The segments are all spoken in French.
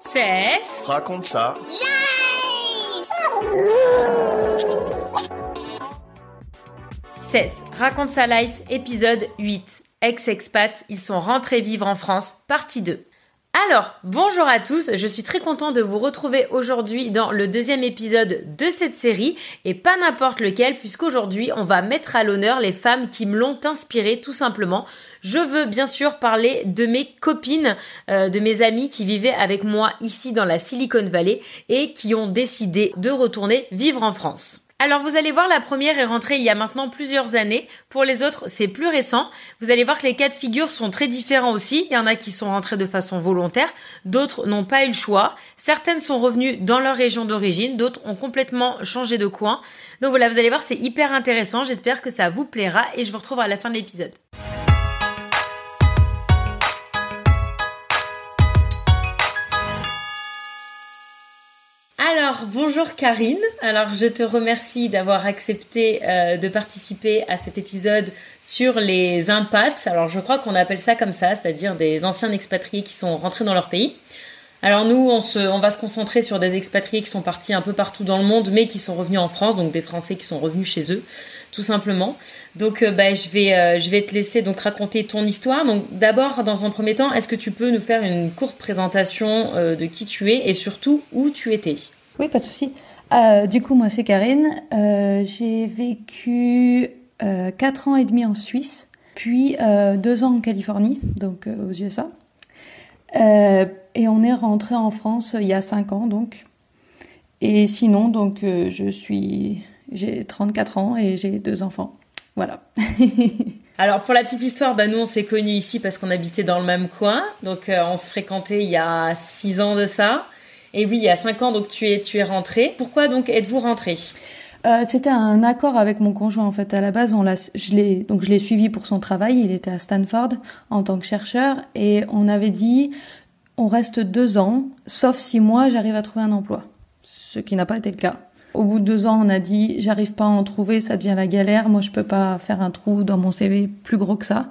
Cesse. Raconte ça. Cesse. Raconte sa life, épisode 8. Ex-expat, ils sont rentrés vivre en France, partie 2. Alors, bonjour à tous, je suis très content de vous retrouver aujourd'hui dans le deuxième épisode de cette série, et pas n'importe lequel, puisqu'aujourd'hui on va mettre à l'honneur les femmes qui me l'ont inspiré tout simplement. Je veux bien sûr parler de mes copines, euh, de mes amies qui vivaient avec moi ici dans la Silicon Valley et qui ont décidé de retourner vivre en France. Alors vous allez voir, la première est rentrée il y a maintenant plusieurs années. Pour les autres, c'est plus récent. Vous allez voir que les cas de figure sont très différents aussi. Il y en a qui sont rentrés de façon volontaire, d'autres n'ont pas eu le choix. Certaines sont revenues dans leur région d'origine, d'autres ont complètement changé de coin. Donc voilà, vous allez voir, c'est hyper intéressant. J'espère que ça vous plaira et je vous retrouve à la fin de l'épisode. Alors, bonjour Karine. Alors, je te remercie d'avoir accepté euh, de participer à cet épisode sur les impats. Alors, je crois qu'on appelle ça comme ça, c'est-à-dire des anciens expatriés qui sont rentrés dans leur pays. Alors nous, on, va se concentrer sur des expatriés qui sont partis un peu partout dans le monde, mais qui sont revenus en France, donc des Français qui sont revenus chez eux, tout simplement. Donc, euh, bah, je vais, euh, je vais te laisser donc raconter ton histoire. Donc, d'abord, dans un premier temps, est-ce que tu peux nous faire une courte présentation de qui tu es et surtout où tu étais? Oui, pas de souci. Euh, du coup, moi, c'est Karine. Euh, j'ai vécu euh, 4 ans et demi en Suisse, puis euh, 2 ans en Californie, donc euh, aux USA. Euh, et on est rentré en France il y a 5 ans, donc. Et sinon, donc, euh, je suis, j'ai 34 ans et j'ai deux enfants. Voilà. Alors pour la petite histoire, bah nous on s'est connus ici parce qu'on habitait dans le même coin, donc euh, on se fréquentait il y a six ans de ça. Et oui, il y a cinq ans donc tu es tu es rentré. Pourquoi donc êtes-vous rentré? Euh, C'était un accord avec mon conjoint en fait. À la base, on l'a, je l'ai donc je l'ai suivi pour son travail. Il était à Stanford en tant que chercheur et on avait dit on reste deux ans, sauf si moi j'arrive à trouver un emploi, ce qui n'a pas été le cas. Au bout de deux ans, on a dit j'arrive pas à en trouver, ça devient la galère. Moi, je peux pas faire un trou dans mon CV plus gros que ça.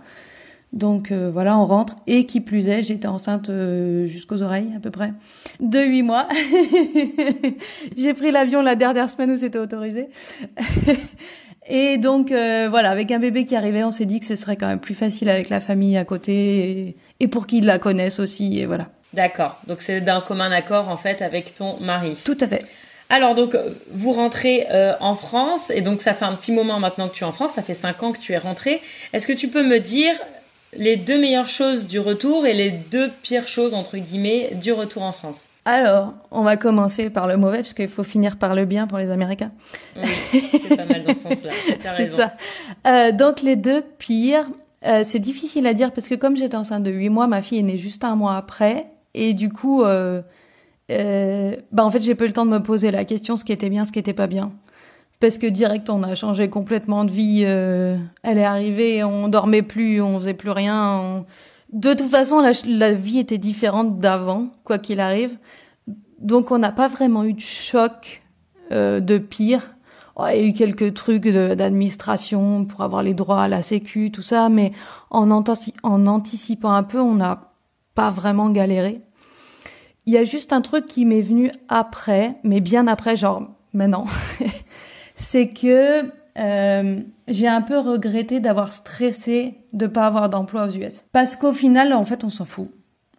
Donc euh, voilà, on rentre. Et qui plus est, j'étais enceinte euh, jusqu'aux oreilles à peu près de huit mois. J'ai pris l'avion la dernière semaine où c'était autorisé. et donc euh, voilà, avec un bébé qui arrivait, on s'est dit que ce serait quand même plus facile avec la famille à côté et, et pour qu'ils la connaissent aussi. Et voilà. D'accord. Donc c'est d'un commun accord en fait avec ton mari. Tout à fait. Alors donc vous rentrez euh, en France et donc ça fait un petit moment maintenant que tu es en France, ça fait cinq ans que tu es rentré. Est-ce que tu peux me dire les deux meilleures choses du retour et les deux pires choses entre guillemets du retour en France Alors, on va commencer par le mauvais, parce qu'il faut finir par le bien pour les Américains. Oui, c'est pas mal dans ce sens-là. C'est ça. Euh, donc les deux pires, euh, c'est difficile à dire parce que comme j'étais enceinte de 8 mois, ma fille est née juste un mois après. Et du coup, euh, euh, bah en fait, j'ai pas eu le temps de me poser la question ce qui était bien, ce qui était pas bien. Parce que direct, on a changé complètement de vie. euh, elle est arrivée, on dormait plus, on faisait plus rien. on- De toute façon, la, vie était différente d'avant, quoi qu'il arrive. Donc, on n'a pas vraiment eu de choc euh, de pire. Oh, il y a eu quelques trucs d'administration pour avoir les droits à la sécu, tout ça, mais en anticipant un peu, on n'a pas vraiment galéré. Il y a juste un truc qui m'est venu après, mais bien après, genre maintenant, c'est que euh, j'ai un peu regretté d'avoir stressé de pas avoir d'emploi aux US. Parce qu'au final, en fait, on s'en fout.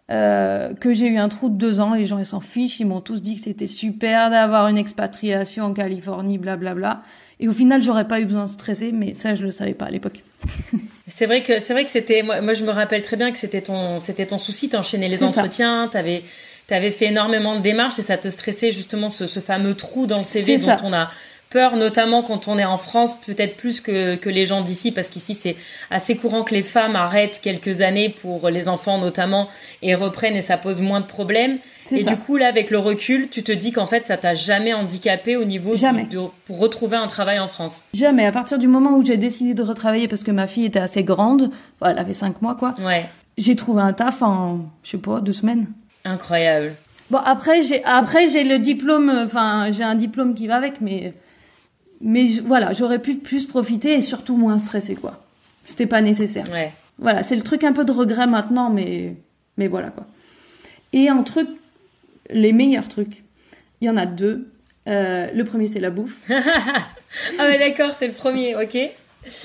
Euh, que j'ai eu un trou de deux ans, les gens ils s'en fichent, ils m'ont tous dit que c'était super d'avoir une expatriation en Californie, blablabla. Et au final, j'aurais pas eu besoin de stresser, mais ça, je le savais pas à l'époque. C'est vrai que c'est vrai que c'était moi, moi je me rappelle très bien que c'était ton c'était ton souci t'enchaînais les entretiens t'avais t'avais fait énormément de démarches et ça te stressait justement ce, ce fameux trou dans le CV dont ça. on a peur, notamment quand on est en France, peut-être plus que, que les gens d'ici, parce qu'ici c'est assez courant que les femmes arrêtent quelques années pour les enfants notamment et reprennent et ça pose moins de problèmes. Et du coup là, avec le recul, tu te dis qu'en fait ça t'a jamais handicapé au niveau jamais. De, pour retrouver un travail en France. Jamais. À partir du moment où j'ai décidé de retravailler parce que ma fille était assez grande, elle avait cinq mois quoi. Ouais. J'ai trouvé un taf en, je sais pas, deux semaines. Incroyable. Bon après j'ai après j'ai le diplôme, enfin j'ai un diplôme qui va avec, mais mais voilà, j'aurais pu plus profiter et surtout moins stresser, quoi. C'était pas nécessaire. Ouais. Voilà, c'est le truc un peu de regret maintenant, mais, mais voilà, quoi. Et un truc, les meilleurs trucs, il y en a deux. Euh, le premier, c'est la bouffe. ah ouais, d'accord, c'est le premier, ok.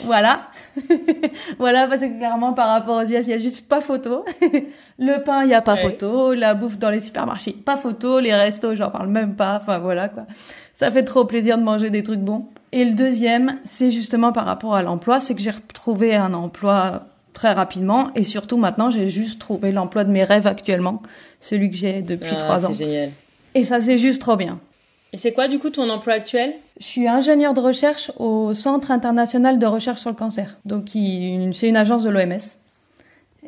Voilà. voilà, parce que clairement, par rapport aux US, il y a juste pas photo. le pain, il y a pas photo. La bouffe dans les supermarchés, pas photo. Les restos, j'en parle même pas. Enfin, voilà, quoi. Ça fait trop plaisir de manger des trucs bons. Et le deuxième, c'est justement par rapport à l'emploi, c'est que j'ai retrouvé un emploi très rapidement et surtout maintenant, j'ai juste trouvé l'emploi de mes rêves actuellement, celui que j'ai depuis ah, trois ans. C'est génial. Et ça, c'est juste trop bien. Et c'est quoi du coup ton emploi actuel? Je suis ingénieur de recherche au Centre international de recherche sur le cancer. Donc c'est une agence de l'OMS.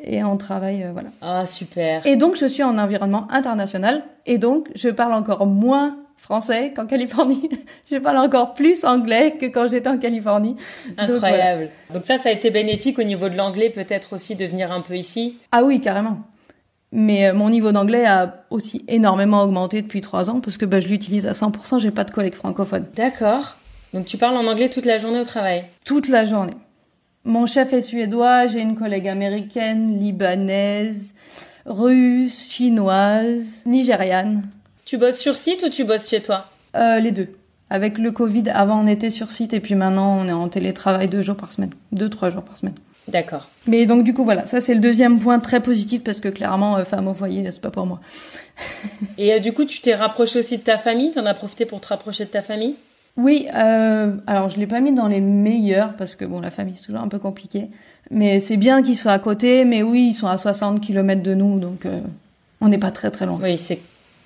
Et on travaille, euh, voilà. Ah, super. Et donc je suis en environnement international. Et donc je parle encore moins français qu'en Californie. je parle encore plus anglais que quand j'étais en Californie. Incroyable. Donc, Donc, ça, ça a été bénéfique au niveau de l'anglais, peut-être aussi de venir un peu ici? Ah oui, carrément. Mais euh, mon niveau d'anglais a aussi énormément augmenté depuis trois ans parce que bah, je l'utilise à 100%, j'ai pas de collègues francophones. D'accord. Donc tu parles en anglais toute la journée au travail? Toute la journée. Mon chef est suédois, j'ai une collègue américaine, libanaise, russe, chinoise, nigériane. Tu bosses sur site ou tu bosses chez toi? Euh, Les deux. Avec le Covid, avant on était sur site et puis maintenant on est en télétravail deux jours par semaine. Deux, trois jours par semaine. D'accord. Mais donc du coup voilà, ça c'est le deuxième point très positif parce que clairement euh, femme au foyer c'est pas pour moi. et euh, du coup tu t'es rapproché aussi de ta famille, t'en as profité pour te rapprocher de ta famille? Oui, euh, alors je l'ai pas mis dans les meilleurs parce que bon la famille c'est toujours un peu compliqué, mais c'est bien qu'ils soient à côté, mais oui ils sont à 60 km de nous donc on n'est pas très très loin. Oui c'est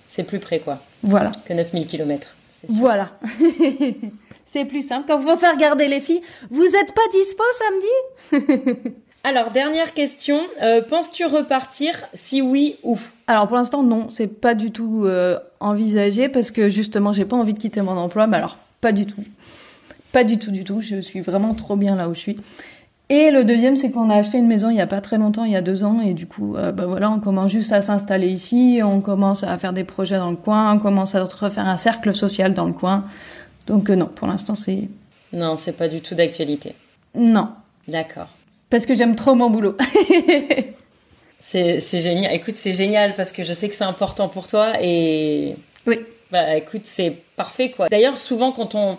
c'est plus près quoi. Voilà. Que 9000 km. Voilà. c'est plus simple. Quand vous faire garder les filles, vous êtes pas dispo samedi Alors, dernière question. Euh, Penses-tu repartir Si oui, où? Alors, pour l'instant, non. C'est pas du tout euh, envisagé parce que justement, j'ai pas envie de quitter mon emploi. Mais alors, pas du tout. Pas du tout, du tout. Je suis vraiment trop bien là où je suis. Et le deuxième, c'est qu'on a acheté une maison il y a pas très longtemps, il y a deux ans, et du coup, euh, bah voilà, on commence juste à s'installer ici, on commence à faire des projets dans le coin, on commence à se refaire un cercle social dans le coin. Donc euh, non, pour l'instant, c'est... Non, c'est pas du tout d'actualité. Non. D'accord. Parce que j'aime trop mon boulot. c'est génial. Écoute, c'est génial parce que je sais que c'est important pour toi et... Oui. Bah écoute, c'est parfait quoi. D'ailleurs, souvent quand on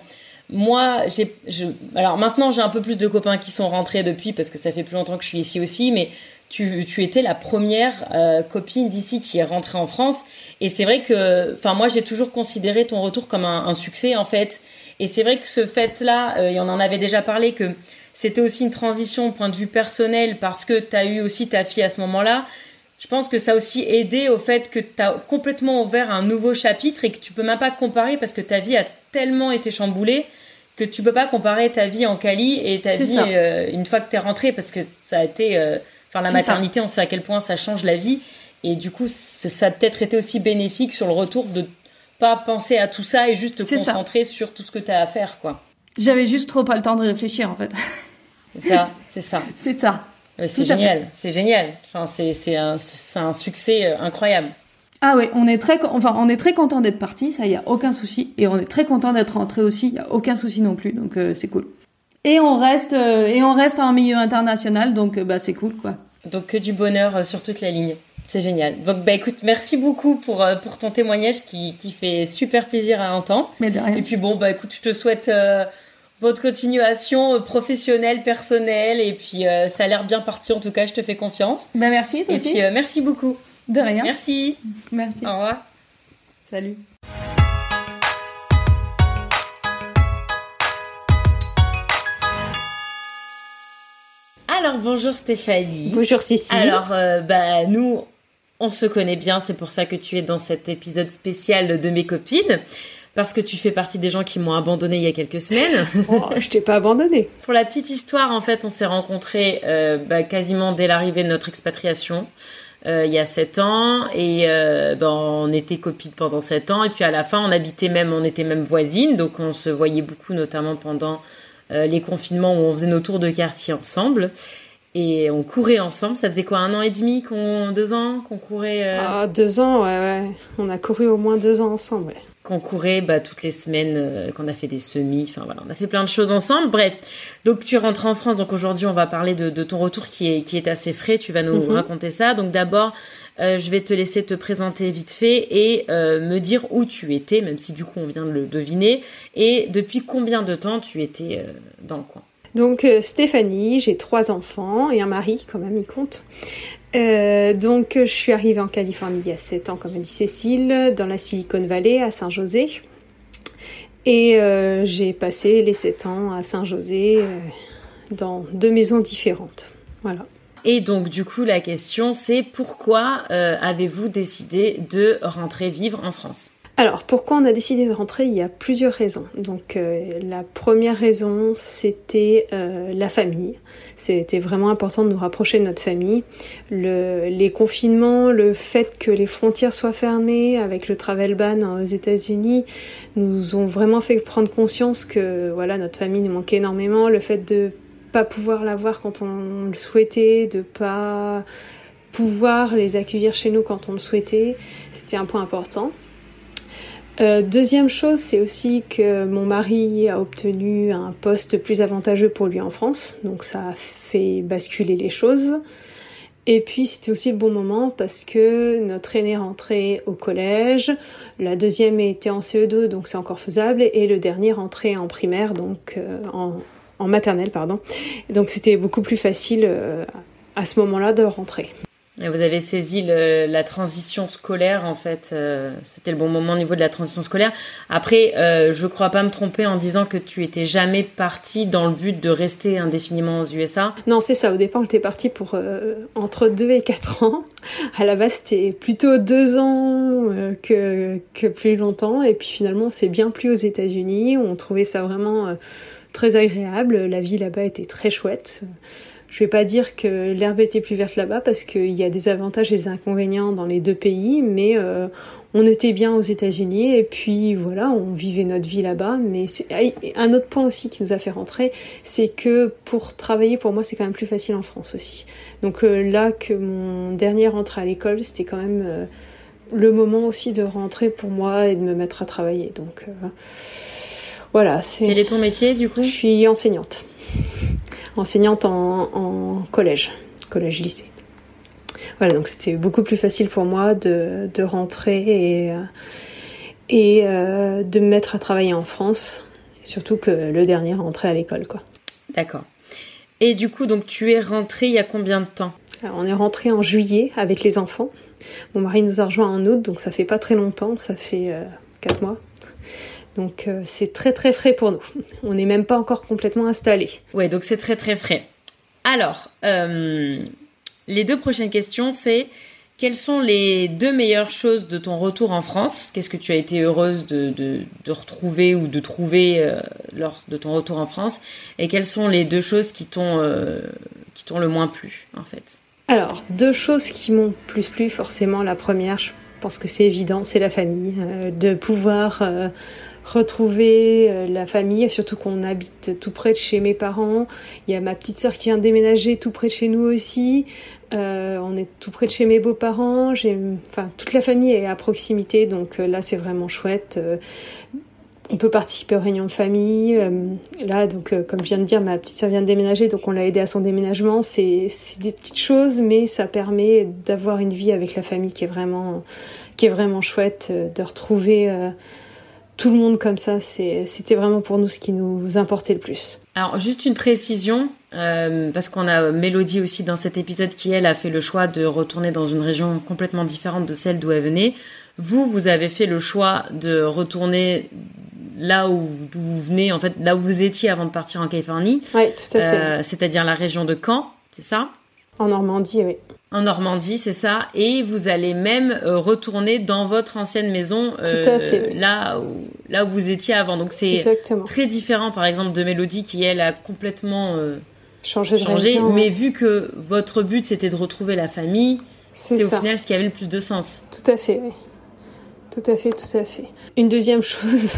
moi, j'ai, je, alors maintenant j'ai un peu plus de copains qui sont rentrés depuis parce que ça fait plus longtemps que je suis ici aussi, mais tu, tu étais la première euh, copine d'ici qui est rentrée en France. Et c'est vrai que, enfin moi j'ai toujours considéré ton retour comme un, un succès en fait. Et c'est vrai que ce fait-là, euh, et on en avait déjà parlé, que c'était aussi une transition au point de vue personnel parce que tu as eu aussi ta fille à ce moment-là. Je pense que ça a aussi aidé au fait que tu as complètement ouvert un nouveau chapitre et que tu peux même pas comparer parce que ta vie a tellement été chamboulée que tu peux pas comparer ta vie en Cali et ta vie euh, une fois que tu es rentrée parce que ça a été euh, enfin la maternité on sait à quel point ça change la vie et du coup ça a peut-être été aussi bénéfique sur le retour de pas penser à tout ça et juste te concentrer sur tout ce que tu as à faire quoi. J'avais juste trop pas le temps de réfléchir en fait. C'est ça, c'est ça. c'est ça. C'est génial, c'est génial. Enfin, c'est un, un succès euh, incroyable. Ah oui, on est très, enfin, on est très content d'être parti, ça y a aucun souci, et on est très content d'être rentré aussi, il y a aucun souci non plus, donc euh, c'est cool. Et on reste, euh, et on reste en milieu international, donc bah c'est cool quoi. Donc que du bonheur sur toute la ligne. C'est génial. Donc bah écoute, merci beaucoup pour pour ton témoignage qui qui fait super plaisir à entendre. Mais de rien. Et puis bon bah écoute, je te souhaite votre continuation professionnelle, personnelle, et puis ça a l'air bien parti en tout cas, je te fais confiance. Ben merci. Toi et puis merci beaucoup. De rien. Merci. Merci. Au revoir. Salut. Alors bonjour Stéphanie. Bonjour Cécile. Alors euh, bah nous on se connaît bien, c'est pour ça que tu es dans cet épisode spécial de mes copines. parce que tu fais partie des gens qui m'ont abandonné il y a quelques semaines. oh, je t'ai pas abandonné. Pour la petite histoire, en fait, on s'est rencontrés euh, bah, quasiment dès l'arrivée de notre expatriation. Euh, il y a sept ans et euh, ben, on était copines pendant sept ans et puis à la fin on habitait même on était même voisines donc on se voyait beaucoup notamment pendant les confinements où on faisait nos tours de quartier ensemble et on courait ensemble. Ça faisait quoi, un an et demi, qu'on, deux ans qu'on courait euh, Ah, deux ans, ouais, ouais. On a couru au moins deux ans ensemble, ouais. Qu'on courait bah, toutes les semaines, euh, qu'on a fait des semis, enfin voilà, on a fait plein de choses ensemble. Bref, donc tu rentres en France, donc aujourd'hui on va parler de, ton retour qui est, qui est assez frais, tu vas nous mhm. raconter ça. Donc d'abord, euh, je vais te laisser te présenter vite fait et me dire où tu étais, même si du coup on vient de le deviner, et depuis combien de temps tu étais dans le coin? Donc euh, Stéphanie, j'ai trois enfants et un mari, quand même, il compte. Euh, donc je suis arrivée en Californie il y a sept ans, comme a dit Cécile, dans la Silicon Valley, à Saint-José. Et euh, j'ai passé les sept ans à Saint-José dans deux maisons différentes. Voilà. Et donc du coup la question c'est pourquoi avez-vous décidé de rentrer vivre en France? Alors, pourquoi on a décidé de rentrer Il y a plusieurs raisons. Donc, euh, la première raison, c'était euh, la famille. C'était vraiment important de nous rapprocher de notre famille. Le, les confinements, le fait que les frontières soient fermées avec le travel ban aux États-Unis, nous ont vraiment fait prendre conscience que voilà notre famille nous manquait énormément. Le fait de pas pouvoir la voir quand on le souhaitait, de pas pouvoir les accueillir chez nous quand on le souhaitait, c'était un point important. Euh, deuxième chose, c'est aussi que mon mari a obtenu un poste plus avantageux pour lui en France, donc ça a fait basculer les choses. Et puis c'était aussi le bon moment parce que notre aîné rentrait au collège, la deuxième était en CE2 donc c'est encore faisable et le dernier rentrait en primaire donc euh, en, maternelle pardon. Donc c'était beaucoup plus facile euh, à ce moment-là de rentrer. Vous avez saisi la transition scolaire, en fait. Euh, c'était le bon moment au niveau de la transition scolaire. Après, euh, je crois pas me tromper en disant que tu étais jamais parti dans le but de rester indéfiniment aux USA. Non, c'est ça. Au départ, on était parti pour euh, entre 2 et 4 ans. À la base, c'était plutôt 2 ans que, que plus longtemps. Et puis finalement, on s'est bien plu aux États-Unis. On trouvait ça vraiment très agréable. La vie là-bas était très chouette. Je vais pas dire que l'herbe était plus verte là-bas parce qu'il y a des avantages et des inconvénients dans les deux pays, mais euh, on était bien aux États-Unis et puis voilà, on vivait notre vie là-bas. Mais un autre point aussi qui nous a fait rentrer, c'est que pour travailler, pour moi, c'est quand même plus facile en France aussi. Donc euh, là que mon dernier rentrée à l'école, c'était quand même euh, le moment aussi de rentrer pour moi et de me mettre à travailler. Donc voilà. Quel est ton métier du coup? Je suis enseignante enseignante en, collège, collège-lycée. Voilà, donc c'était beaucoup plus facile pour moi de, rentrer et, euh, et euh, de me mettre à travailler en France, surtout que le dernier rentrait à l'école, quoi. D'accord. Et du coup, donc tu es rentrée il y a combien de temps? On est rentré en juillet avec les enfants. Mon mari nous a rejoint en août, donc ça fait pas très longtemps, ça fait euh, quatre mois. Donc euh, c'est très très frais pour nous. On n'est même pas encore complètement installé. Ouais, donc c'est très très frais. Alors, euh, les deux prochaines questions, c'est quelles sont les deux meilleures choses de ton retour en France? Qu'est-ce que tu as été heureuse de, retrouver ou de trouver euh, lors de ton retour en France? Et quelles sont les deux choses qui t'ont qui t'ont le moins plu en fait? Alors, deux choses qui m'ont plus plu, forcément. La première, je pense que c'est évident, c'est la famille. de pouvoir retrouver euh, la famille, surtout qu'on habite tout près de chez mes parents. Il y a ma petite sœur qui vient déménager tout près de chez nous aussi. Euh, on est tout près de chez mes beaux-parents. Enfin, toute la famille est à proximité, donc euh, là c'est vraiment chouette. on peut participer aux réunions de famille. là, donc, comme je viens de dire, ma petite sœur vient de déménager, donc on l'a aidé à son déménagement. C'est, c'est des petites choses, mais ça permet d'avoir une vie avec la famille qui est vraiment, qui est vraiment chouette, de retrouver tout le monde comme ça, c'était vraiment pour nous ce qui nous importait le plus. Alors juste une précision, euh, parce qu'on a Mélodie aussi dans cet épisode qui, elle, a fait le choix de retourner dans une région complètement différente de celle d'où elle venait. Vous, vous avez fait le choix de retourner là où, vous venez, en fait, là où vous étiez avant de partir en Californie. Oui, tout à fait. Euh, c'est-à-dire la région de Caen, c'est ça? En Normandie, oui. En Normandie, c'est ça. Et vous allez même euh, retourner dans votre ancienne maison, euh, là, où, là où vous étiez avant. Donc c'est très différent, par exemple, de Mélodie qui, elle, a complètement euh, changé. changé mais vu que votre but, c'était de retrouver la famille, c'est au final ce qui avait le plus de sens. Tout à fait, oui. Tout à fait, tout à fait. Une deuxième chose,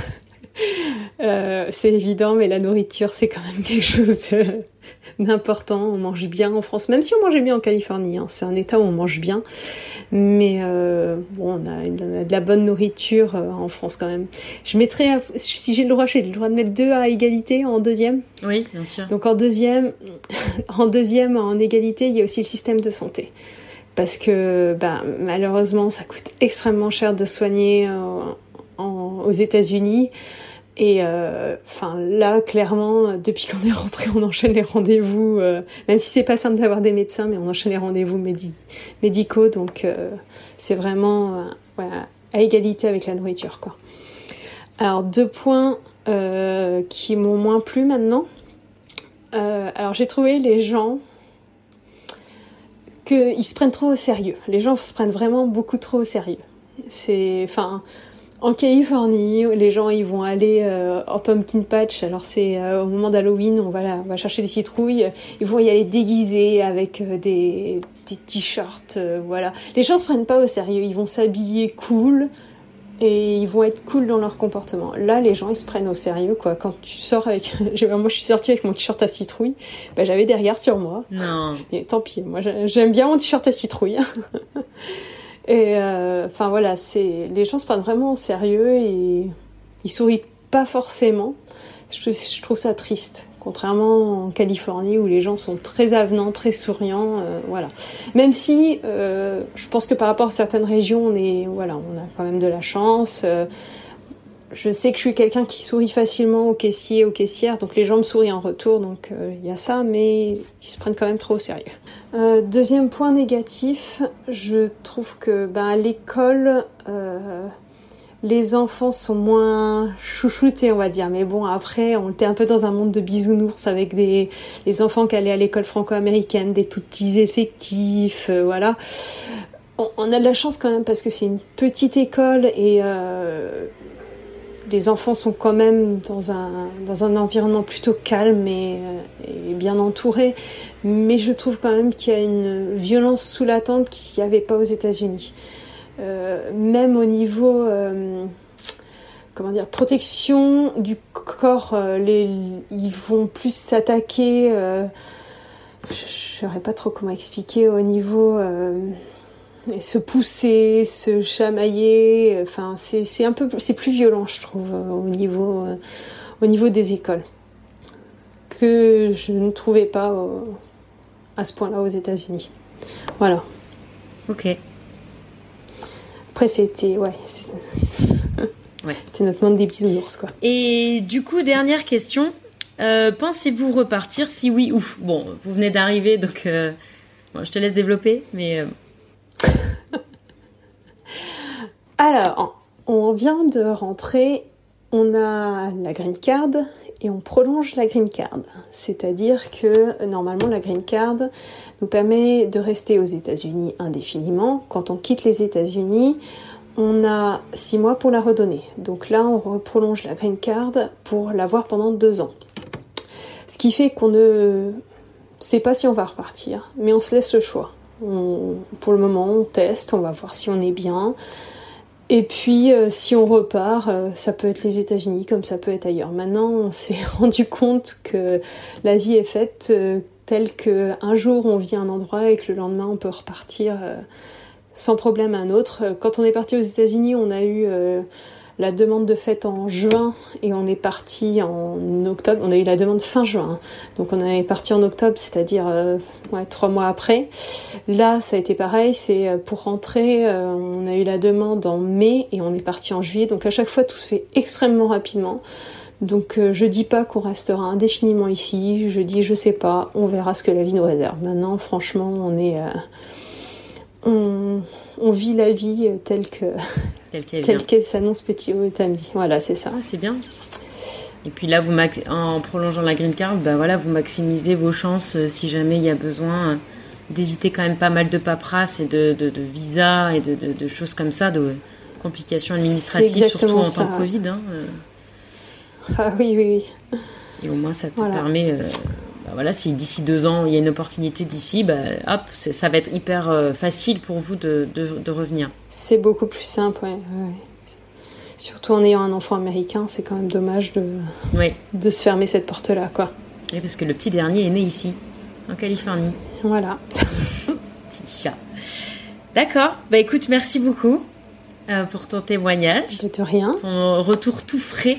c'est évident, mais la nourriture, c'est quand même quelque chose de d'important. On mange bien en France, même si on mangeait bien en Californie. Hein. C'est un état où on mange bien. Mais euh, bon, on a, de la bonne nourriture euh, en France quand même. Je mettrais, si j'ai le droit, j'ai le droit de mettre deux à égalité en deuxième. Oui, bien sûr. Donc en deuxième, en deuxième, en égalité, il y a aussi le système de santé. Parce que bah, malheureusement, ça coûte extrêmement cher de soigner euh, aux États-Unis. Et euh, enfin là, clairement, depuis qu'on est rentré, on enchaîne les rendez-vous, euh, même si c'est pas simple d'avoir des médecins, mais on enchaîne les rendez-vous médicaux, donc euh, c'est vraiment à égalité avec la nourriture, quoi. Alors deux points qui m'ont moins plu maintenant. alors j'ai trouvé les gens qu'ils se prennent trop au sérieux. Les gens se prennent vraiment beaucoup trop au sérieux. C'est, enfin, en Californie, les gens ils vont aller euh, au pumpkin patch. Alors c'est euh, au moment d'Halloween, on va on va chercher des citrouilles. Ils vont y aller déguisés avec euh, des, des t-shirts, voilà. Les gens se prennent pas au sérieux. Ils vont s'habiller cool et ils vont être cool dans leur comportement. Là, les gens ils se prennent au sérieux quoi. Quand tu sors avec, moi je suis sortie avec mon t-shirt à citrouille, bah, j'avais des regards sur moi. Non. Et tant pis. Moi j'aime bien mon t-shirt à citrouille. Et euh, enfin voilà, c'est les gens se prennent vraiment au sérieux et ils sourient pas forcément. Je, trouve ça triste. Contrairement en Californie où les gens sont très avenants, très souriants, euh, voilà. Même si euh, je pense que par rapport à certaines régions, on est, voilà, on a quand même de la chance. Euh, je sais que je suis quelqu'un qui sourit facilement aux caissiers, aux caissières, donc les gens me sourient en retour, donc euh, il y a ça, mais ils se prennent quand même trop au sérieux. Euh, deuxième point négatif, je trouve que ben, à l'école, euh, les enfants sont moins chouchoutés, on va dire. Mais bon, après, on était un peu dans un monde de bisounours avec des les enfants qui allaient à l'école franco-américaine, des tout petits effectifs, voilà. On, on, a de la chance quand même parce que c'est une petite école et les enfants sont quand même dans un, environnement plutôt calme et, euh, bien entouré, mais je trouve quand même qu'il y a une violence sous la tente qu'il n'y avait pas aux États-Unis. Euh, même au niveau, euh, comment dire, protection du corps, ils vont plus s'attaquer. je ne saurais pas trop comment expliquer au niveau et se pousser, se chamailler. Enfin, c'est un peu, c'est plus violent, je trouve, euh, au niveau, euh, au niveau des écoles, que je ne trouvais pas euh, à ce point-là aux États-Unis. Voilà. Ok. Après, c'était, ouais, c'était notre monde des bisounours, quoi. Et du coup, dernière question. Pensez-vous repartir Si oui, ouf. Bon, vous venez d'arriver, donc je te laisse développer, mais Alors, on vient de rentrer, on a la green card et on prolonge la green card. C'est-à-dire que normalement la green card nous permet de rester aux États-Unis indéfiniment. Quand on quitte les États-Unis, on a six mois pour la redonner. Donc là, on prolonge la green card pour l'avoir pendant deux ans. Ce qui fait qu'on ne sait pas si on va repartir, mais on se laisse le choix pour le moment, on teste, on va voir si on est bien. Et puis, euh, si on repart, euh, ça peut être les États-Unis comme ça peut être ailleurs. Maintenant, on s'est rendu compte que la vie est faite euh, telle que un jour on vit à un endroit et que le lendemain on peut repartir sans problème à un autre. Quand on est parti aux États-Unis, on a eu la demande de fête en juin et on est parti en octobre. On a eu la demande fin juin, donc on est parti en octobre, c'est-à-dire euh, trois mois après. Là, ça a été pareil. C'est euh, pour rentrer, euh, on a eu la demande en mai et on est parti en juillet. Donc à chaque fois, tout se fait extrêmement rapidement. Donc je dis pas qu'on restera indéfiniment ici. Je dis je sais pas. On verra ce que la vie nous réserve. Maintenant, franchement, on est on, on vit la vie telle que telle qu'elle s'annonce petit haut samedi. Voilà, c'est ça. Ah, c'est bien. Et puis là, vous en prolongeant la green card, bah voilà, vous maximisez vos chances euh, si jamais il y a besoin d'éviter quand même pas mal de paperasse et de, de, de visa et de, de, choses comme ça, de complications administratives, surtout en temps Covid. Hein, Ah oui, oui, oui. Et au moins, ça te permet. Bah voilà, si d'ici deux ans il y a une opportunité d'ici, bah, hop, ça va être hyper facile pour vous de, de revenir. C'est beaucoup plus simple, ouais. Surtout en ayant un enfant américain, c'est quand même dommage de, de se fermer cette porte-là, quoi. Oui, parce que le petit dernier est né ici, en Californie. Voilà. petit chat. D'accord. Bah écoute, merci beaucoup euh, pour ton témoignage. De rien. Ton retour tout frais.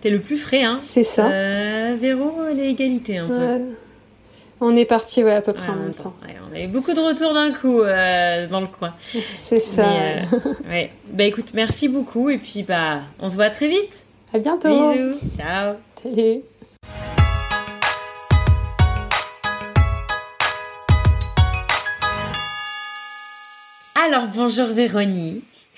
T'es le plus frais, hein. C'est ça. Euh, Véro, l'égalité un peu. On est parti ouais, à peu près en même temps. on a eu beaucoup de retours d'un coup euh, dans le coin. C'est ça. Euh, ouais. Bah écoute, merci beaucoup et puis bah on se voit très vite. À bientôt. Bisous. Ciao. Salut. Alors bonjour Véronique.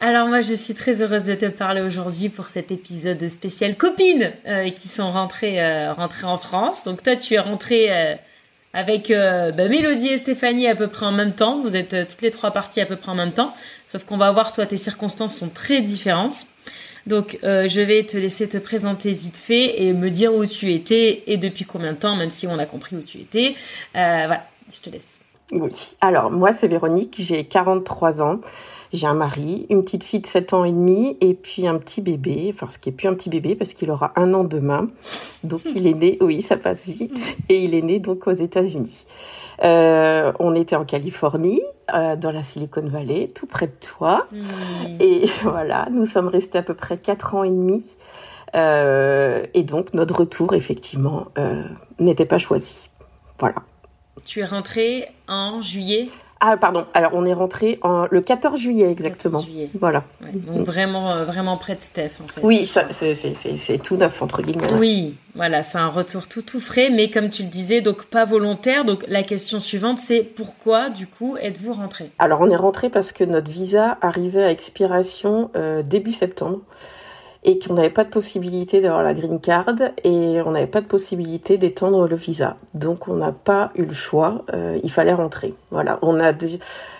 Alors moi je suis très heureuse de te parler aujourd'hui pour cet épisode spécial copines euh, qui sont rentrées, rentrées en France. Donc toi tu es rentrée avec euh, bah, Mélodie et Stéphanie à peu près en même temps. Vous êtes euh, toutes les trois parties à peu près en même temps. Sauf qu'on va voir, toi, tes circonstances sont très différentes. Donc, euh, je vais te laisser te présenter vite fait et me dire où tu étais et depuis combien de temps, même si on a compris où tu étais. voilà, je te laisse. Oui. Alors, moi, c'est Véronique, j'ai 43 ans. J'ai un mari, une petite fille de 7 ans et demi et puis un petit bébé, enfin ce qui est plus un petit bébé parce qu'il aura un an demain. Donc il est né, oui ça passe vite, et il est né donc aux États-Unis. Euh, on était en Californie, euh, dans la Silicon Valley, tout près de toi. Mmh. Et voilà, nous sommes restés à peu près 4 ans et demi. Euh, et donc notre retour, effectivement, euh, n'était pas choisi. Voilà. Tu es rentré en juillet ah pardon. Alors on est rentré en, le 14 juillet exactement. 14 juillet. Voilà. donc vraiment euh, vraiment près de Steph en fait. Oui, c'est tout neuf entre guillemets. Oui, voilà, c'est un retour tout tout frais, mais comme tu le disais, donc pas volontaire. Donc la question suivante, c'est pourquoi du coup êtes-vous rentré? Alors on est rentré parce que notre visa arrivait à expiration euh, début septembre et qu'on n'avait pas de possibilité d'avoir la green card et on n'avait pas de possibilité d'étendre le visa. Donc on n'a pas eu le choix, euh, il fallait rentrer. Voilà, on a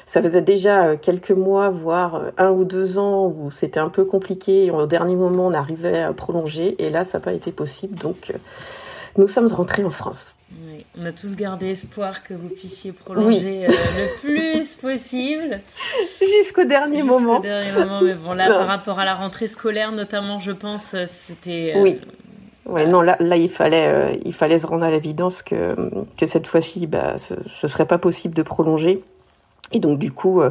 ça faisait déjà euh, quelques mois, voire euh, un ou deux ans où c'était un peu compliqué. Au dernier moment, on arrivait à prolonger et là, ça n'a pas été possible. Donc nous sommes rentrés en France. Oui, on a tous gardé espoir que vous puissiez prolonger euh, le plus possible. Jusqu'au dernier moment. Jusqu'au dernier moment, mais bon, là, par rapport à la rentrée scolaire, notamment, je pense, euh, c'était. Euh, oui. Ouais, non, là, là, il fallait, il fallait se rendre à l'évidence que, que cette fois-ci, bah, ce, ce serait pas possible de prolonger. Et donc du coup, euh,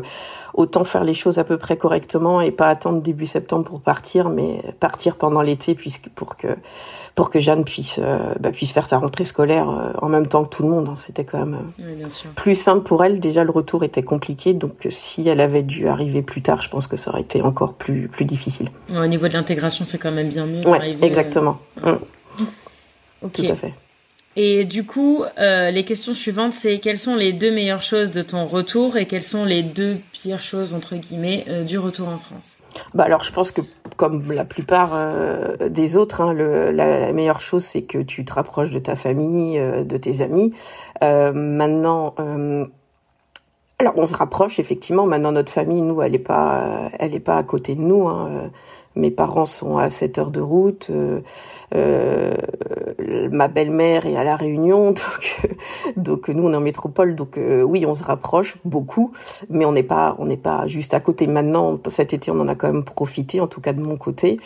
autant faire les choses à peu près correctement et pas attendre début septembre pour partir, mais partir pendant l'été puisque pour que pour que Jeanne puisse euh, bah, puisse faire sa rentrée scolaire euh, en même temps que tout le monde. Hein. C'était quand même plus simple pour elle. Déjà le retour était compliqué, donc si elle avait dû arriver plus tard, je pense que ça aurait été encore plus plus difficile. au niveau de l'intégration, c'est quand même bien mieux. Ouais, exactement. Mm. Ok. Tout à fait. Et du coup, euh, les questions suivantes, c'est quelles sont les deux meilleures choses de ton retour et quelles sont les deux pires choses, entre guillemets, euh, du retour en France? Bah alors, je pense que comme la plupart euh, des autres, hein, la, meilleure chose, c'est que tu te rapproches de ta famille, de tes amis. maintenant... alors on se rapproche effectivement. Maintenant notre famille, nous, elle est pas, elle est pas à côté de nous. Hein. Mes parents sont à 7 heures de route. Euh, euh, ma belle-mère est à la Réunion, donc donc nous on est en métropole, donc euh, oui on se rapproche beaucoup, mais on n'est pas on n'est pas juste à côté. Maintenant cet été on en a quand même profité, en tout cas de mon côté.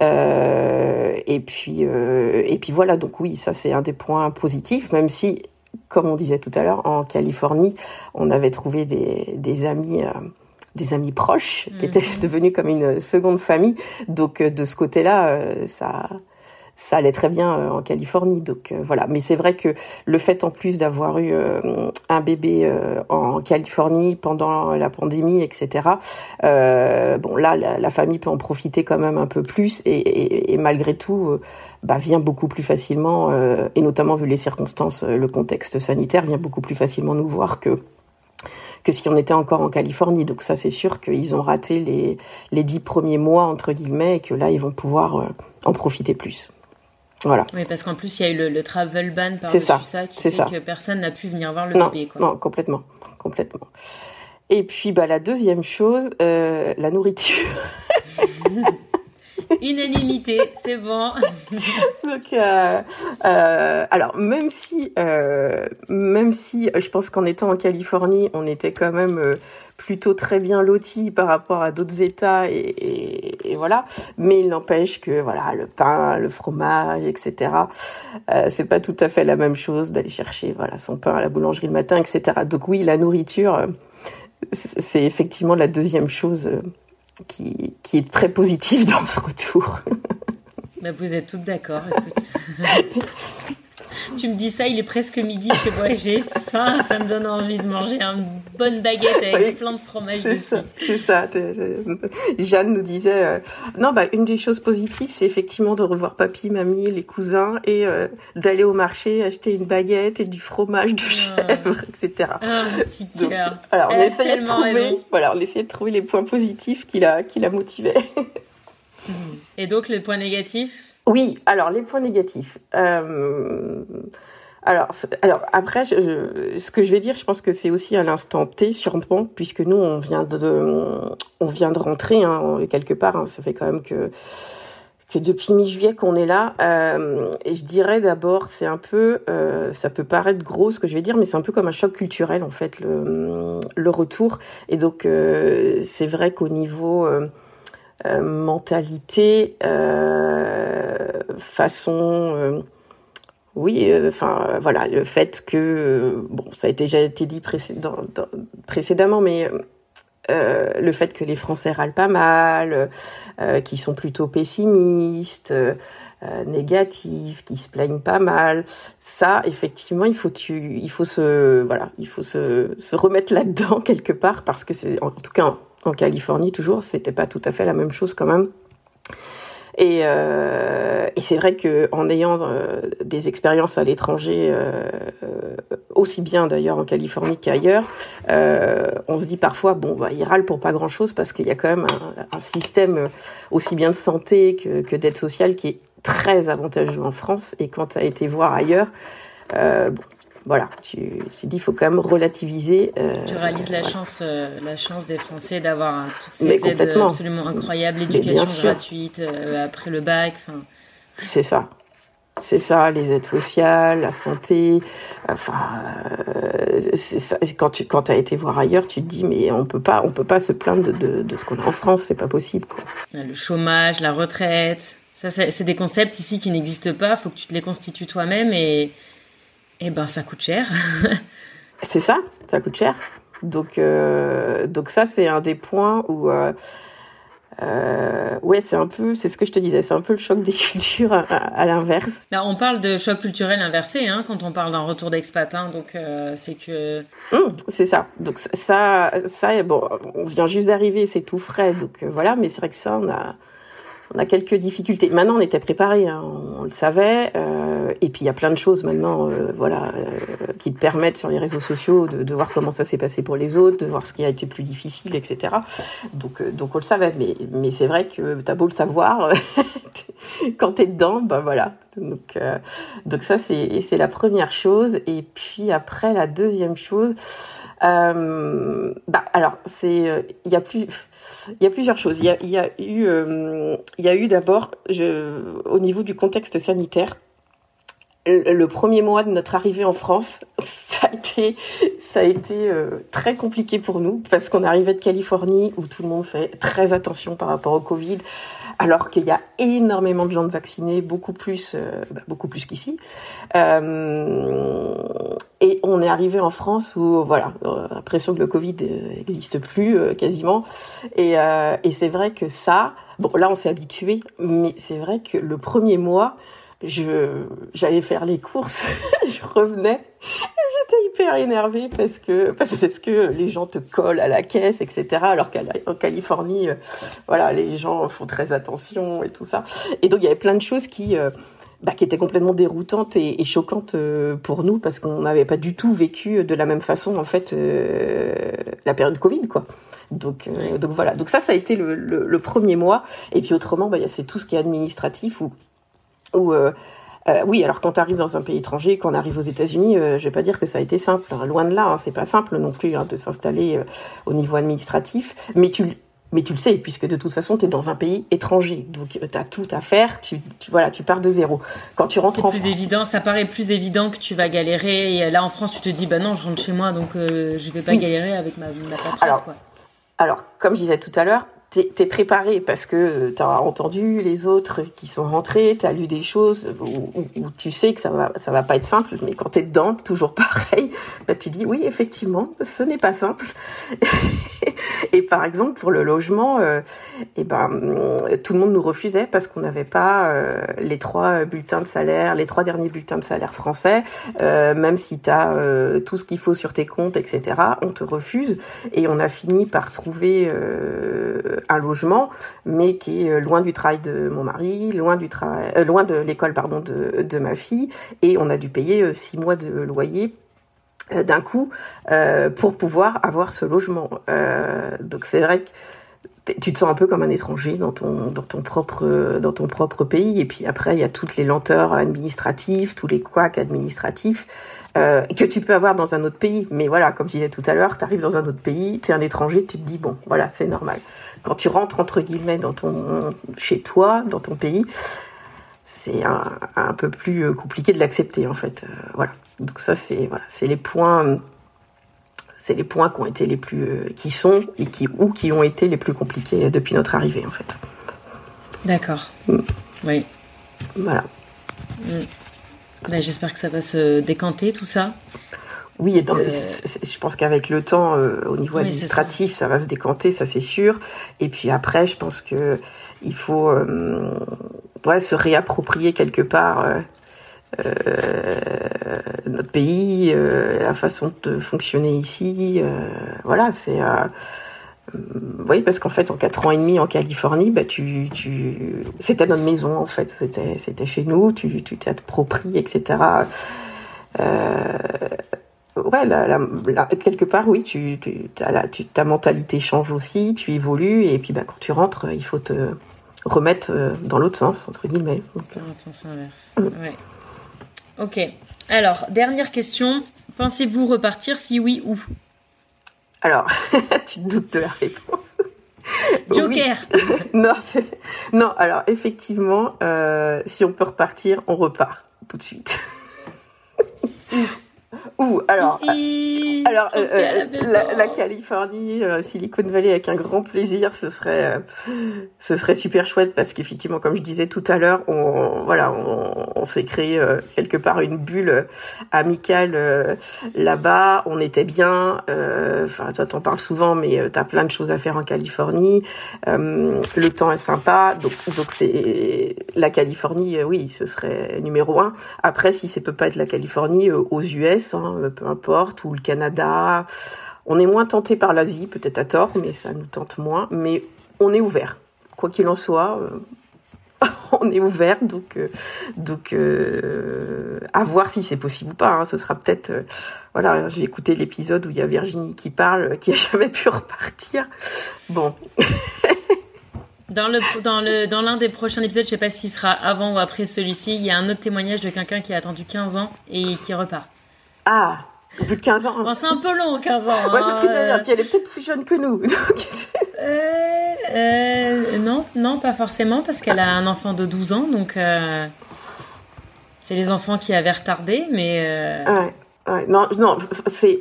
et puis et puis voilà donc oui ça c'est un des points positifs, même si comme on disait tout à l'heure en Californie on avait trouvé des des amis des amis proches qui étaient mhm. devenus comme une seconde famille. Donc euh, de ce côté-là, euh, ça ça allait très bien euh, en Californie. Donc voilà, mais c'est vrai que le fait en plus d'avoir eu un bébé en Californie pendant la pandémie, etc. bon là, la, famille peut en profiter quand même un peu plus et, et, malgré tout, bah, vient beaucoup plus facilement et notamment vu les circonstances, le contexte sanitaire vient beaucoup plus facilement nous voir que que si on était encore en Californie. Donc ça, c'est sûr qu'ils ont raté les, les dix premiers mois, entre guillemets, et que là, ils vont pouvoir euh, en profiter plus. Voilà. Oui, parce qu'en plus, il y a eu le, travel ban par-dessus ça, ça, qui fait ça. que personne n'a pu venir voir le bébé. Quoi. Non, complètement. complètement. Et puis, bah, la deuxième chose, euh, la nourriture. Unanimité, c'est bon. Donc, euh, euh, alors même si, euh, même si, je pense qu'en étant en Californie, on était quand même plutôt très bien lotis par rapport à d'autres États et, voilà. Mais il n'empêche que voilà, le pain, le fromage, etc. Euh, c'est pas tout à fait la même chose d'aller chercher voilà son pain à la boulangerie le matin, etc. Donc oui, la nourriture, c'est effectivement la deuxième chose qui, qui est très positif dans ce retour. Bah, vous êtes toutes d'accord, tu me dis ça, il est presque midi chez moi j'ai faim, ça me donne envie de manger une bonne baguette avec plein de fromage C'est ça, Jeanne nous disait, euh, non, bah, une des choses positives, c'est effectivement de revoir papy, mamie, les cousins et euh, d'aller au marché acheter une baguette et du fromage de ah. chèvre, etc. Ah, petit cœur. Alors, on essayait de trouver, voilà, on essayait de trouver les points positifs qui la, qui la motivaient. Et donc, les points négatifs oui, alors les points négatifs. Euh, alors, alors après, je, ce que je vais dire, je pense que c'est aussi à l'instant T, sûrement, puisque nous, on vient de, on vient de rentrer hein, quelque part. Hein, ça fait quand même que que depuis mi-juillet qu'on est là. Euh, et je dirais d'abord, c'est un peu, euh, ça peut paraître gros ce que je vais dire, mais c'est un peu comme un choc culturel en fait le, le retour. Et donc, euh, c'est vrai qu'au niveau euh, mentalité, euh, façon, euh, oui, enfin voilà, le fait que bon, ça a déjà été dit précédemment, mais euh, le fait que les Français râlent pas mal, euh, qui sont plutôt pessimistes, euh, négatifs, qui se plaignent pas mal, ça effectivement il faut il faut se voilà, il faut se, se remettre là-dedans quelque part parce que c'est en tout cas en Californie toujours, c'était pas tout à fait la même chose quand même. Et, euh, et c'est vrai que en ayant euh, des expériences à l'étranger, euh, aussi bien d'ailleurs en Californie qu'ailleurs, on se dit parfois bon, bah, il râle pour pas grand chose parce qu'il y a quand même un, un, système aussi bien de santé que, que d'aide sociale qui est très avantageux en France. Et quand tu as été voir ailleurs, bon, voilà, tu, tu dis, il faut quand même relativiser. Euh, tu réalises la chance, euh, la chance des Français d'avoir toutes ces aides absolument incroyables, l'éducation gratuite euh, après le bac. C'est ça. C'est ça, les aides sociales, la santé. Enfin, ça. quand tu quand as été voir ailleurs, tu te dis mais on peut pas on peut pas se plaindre de, de, de ce qu'on a en France, c'est pas possible. Quoi. Le chômage, la retraite, ça c'est des concepts ici qui n'existent pas. Faut que tu te les constitues toi-même et eh ben, ça coûte cher. c'est ça, ça coûte cher. Donc, euh, donc ça, c'est un des points où, euh, euh, ouais, c'est un peu, c'est ce que je te disais, c'est un peu le choc des cultures à, l'inverse. Bah, on parle de choc culturel inversé, hein, quand on parle d'un retour d'expat, hein, donc c'est que. Mmh, c'est ça. Donc ça, ça, bon, on vient juste d'arriver, c'est tout frais, donc voilà. Mais c'est vrai que ça, on a, on a quelques difficultés. Maintenant, on était préparé, hein, on, le savait. Euh, et puis il y a plein de choses maintenant, euh, voilà, euh, qui te permettent sur les réseaux sociaux de, voir comment ça s'est passé pour les autres, de voir ce qui a été plus difficile, etc. Donc, euh, donc on le savait. Mais, mais c'est vrai que t'as beau le savoir, quand t'es dedans, ben voilà. Donc, donc ça c'est la première chose. Et puis après la deuxième chose, bah alors c'est il y a plus il y a plusieurs choses. Il y a, eu, euh, il y a eu d'abord, au niveau du contexte sanitaire, le premier mois de notre arrivée en France, ça a été, ça a été euh, très compliqué pour nous parce qu'on arrivait de Californie où tout le monde fait très attention par rapport au Covid alors qu'il y a énormément de gens de vaccinés, beaucoup plus, euh, bah, beaucoup plus qu'ici. Euh, et on est arrivé en France où, voilà, euh, l'impression que le Covid n'existe plus quasiment. Et, et c'est vrai que ça, bon, là on s'est habitué, mais c'est vrai que le premier mois, je j'allais faire les courses, je revenais, j'étais hyper énervée parce que parce que les gens te collent à la caisse, etc. Alors qu'en Californie, euh, voilà, les gens font très attention et tout ça. Et donc il y avait plein de choses qui euh, bah, qui étaient complètement déroutantes et, et choquantes euh, pour nous parce qu'on n'avait pas du tout vécu de la même façon en fait la période Covid quoi. Donc, donc voilà. Donc ça, ça a été le, le, le premier mois. Et puis autrement, bah, c'est tout ce qui est administratif où euh, Euh, oui, alors quand tu arrives dans un pays étranger, quand on arrive aux États-Unis, euh, je vais pas dire que ça a été simple. Hein. loin de là, hein, c'est pas simple non plus hein, de s'installer au niveau administratif. Mais tu, mais tu le sais, puisque de toute façon, tu es dans un pays étranger. Donc, tu as tout à faire. Tu, voilà, tu pars de zéro. Quand tu rentres en plus évident, ça paraît plus évident que tu vas galérer. Et là, en France, tu te dis, bah non, je rentre chez moi, donc je vais pas galérer avec ma, ma paperasse, quoi. Alors, comme je disais tout à l'heure, t'es es préparé parce que t'as entendu les autres qui sont rentrés, t'as lu des choses où, tu sais que ça va ça va pas être simple, mais quand t'es dedans, toujours pareil, bah tu dis oui effectivement, ce n'est pas simple. Et par exemple pour le logement, et euh, eh ben tout le monde nous refusait parce qu'on n'avait pas euh, les trois bulletins de salaire, les trois derniers bulletins de salaire français, euh, même si t'as euh, tout ce qu'il faut sur tes comptes, etc. On te refuse et on a fini par trouver un logement, mais qui est euh, loin du travail de mon mari, loin du travail, euh, loin de l'école pardon de, de ma fille, et on a dû payer euh, six mois de loyer d'un coup pour pouvoir avoir ce logement. donc c'est vrai que tu te sens un peu comme un étranger dans ton dans ton propre dans ton propre pays et puis après il y a toutes les lenteurs administratives tous les couacs administratifs euh, que tu peux avoir dans un autre pays. Mais voilà, comme je disais tout à l'heure, tu arrives dans un autre pays, tu es un étranger, tu te dis, bon, voilà, c'est normal. Quand tu rentres, entre guillemets, dans ton, chez toi, dans ton pays, c'est un, un, peu plus euh, compliqué de l'accepter, en fait. Euh, voilà. Donc ça, c'est voilà, c'est les points c'est les points qui ont été les plus euh, qui sont et qui ou qui ont été les plus compliqués depuis notre arrivée en fait. D'accord. Mm. Oui. Voilà. Mm. Bah, j'espère que ça va se décanter tout ça. Oui, et euh, je pense qu'avec le temps, euh, au niveau administratif, ça. va se décanter, ça c'est sûr. Et puis après, je pense que il faut euh, ouais, se réapproprier quelque part notre pays, la façon de fonctionner ici. voilà, c'est oui, parce qu'en fait, en quatre ans et demi en Californie, bah, tu, tu, c'était notre maison, en fait. C'était, c'était chez nous, tu, tu t'appropries, etc. Euh, ouais, quelque part, oui, tu, tu, tu, ta mentalité change aussi, tu évolues, et puis bah, quand tu rentres, il faut te remettre euh, dans l'autre sens, entre guillemets. Dans l'autre sens inverse. Mm. Ouais. Ok. Alors, dernière question. Pensez-vous repartir Si oui, où? Alors, tu te doutes de la réponse. Joker. non, non. Alors effectivement, euh, si on peut repartir, on repart tout de suite. Alors, Ici, euh, alors euh, la, la, Californie, euh, Silicon Valley avec un grand plaisir, ce serait, ce serait super chouette parce qu'effectivement, comme je disais tout à l'heure, on, voilà, on, on s'est créé quelque part une bulle amicale là-bas. On était bien. Enfin, toi, t'en parles souvent, mais t'as plein de choses à faire en Californie. le temps est sympa, donc donc c'est la Californie, oui, ce serait numéro un. Après, si ça peut pas être la Californie, aux US Hein, euh, peu importe, ou le Canada. On est moins tenté par l'Asie, peut-être à tort, mais ça nous tente moins. Mais on est ouvert. Quoi qu'il en soit, euh, on est ouvert. Donc, euh, donc à voir si c'est possible ou pas. Hein. Ce sera peut-être. voilà, j'ai écouté l'épisode où il y a Virginie qui parle, qui a jamais pu repartir. Bon. Dans le dans le dans l'un des prochains épisodes, je sais pas s'il sera avant ou après celui-ci, il y a un autre témoignage de quelqu'un qui a attendu 15 ans et qui repart. Ah, au bout de 15 ans. Bon, c'est un peu long, 15 ans. Ouais, c'est ce que j'allais dire. Hein. Puis elle est peut-être plus jeune que nous. euh, euh, non, non, pas forcément, parce qu'elle a un enfant de 12 ans, donc euh, c'est les enfants qui avaient retardé, mais. Euh, ouais, ouais, non, non, c'est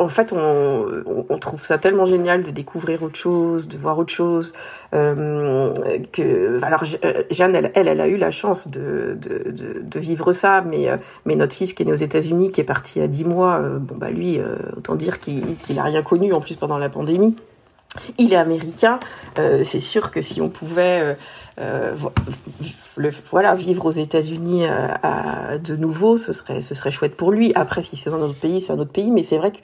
en fait, on, on, trouve ça tellement génial de découvrir autre chose, de voir autre chose. Euh, que, alors, euh, Jeanne, elle, elle, a eu la chance de, de, de, de vivre ça, mais, euh, mais notre fils qui est né aux États-Unis, qui est parti à 10 mois, euh, bon bah lui, autant dire qu'il qu'il a rien connu en plus pendant la pandémie. Il est américain. c'est sûr que si on pouvait euh, le, voilà, vivre aux États-Unis euh, de nouveau, ce serait, ce serait chouette pour lui. Après, si c'est dans notre pays, c'est un autre pays, mais c'est vrai que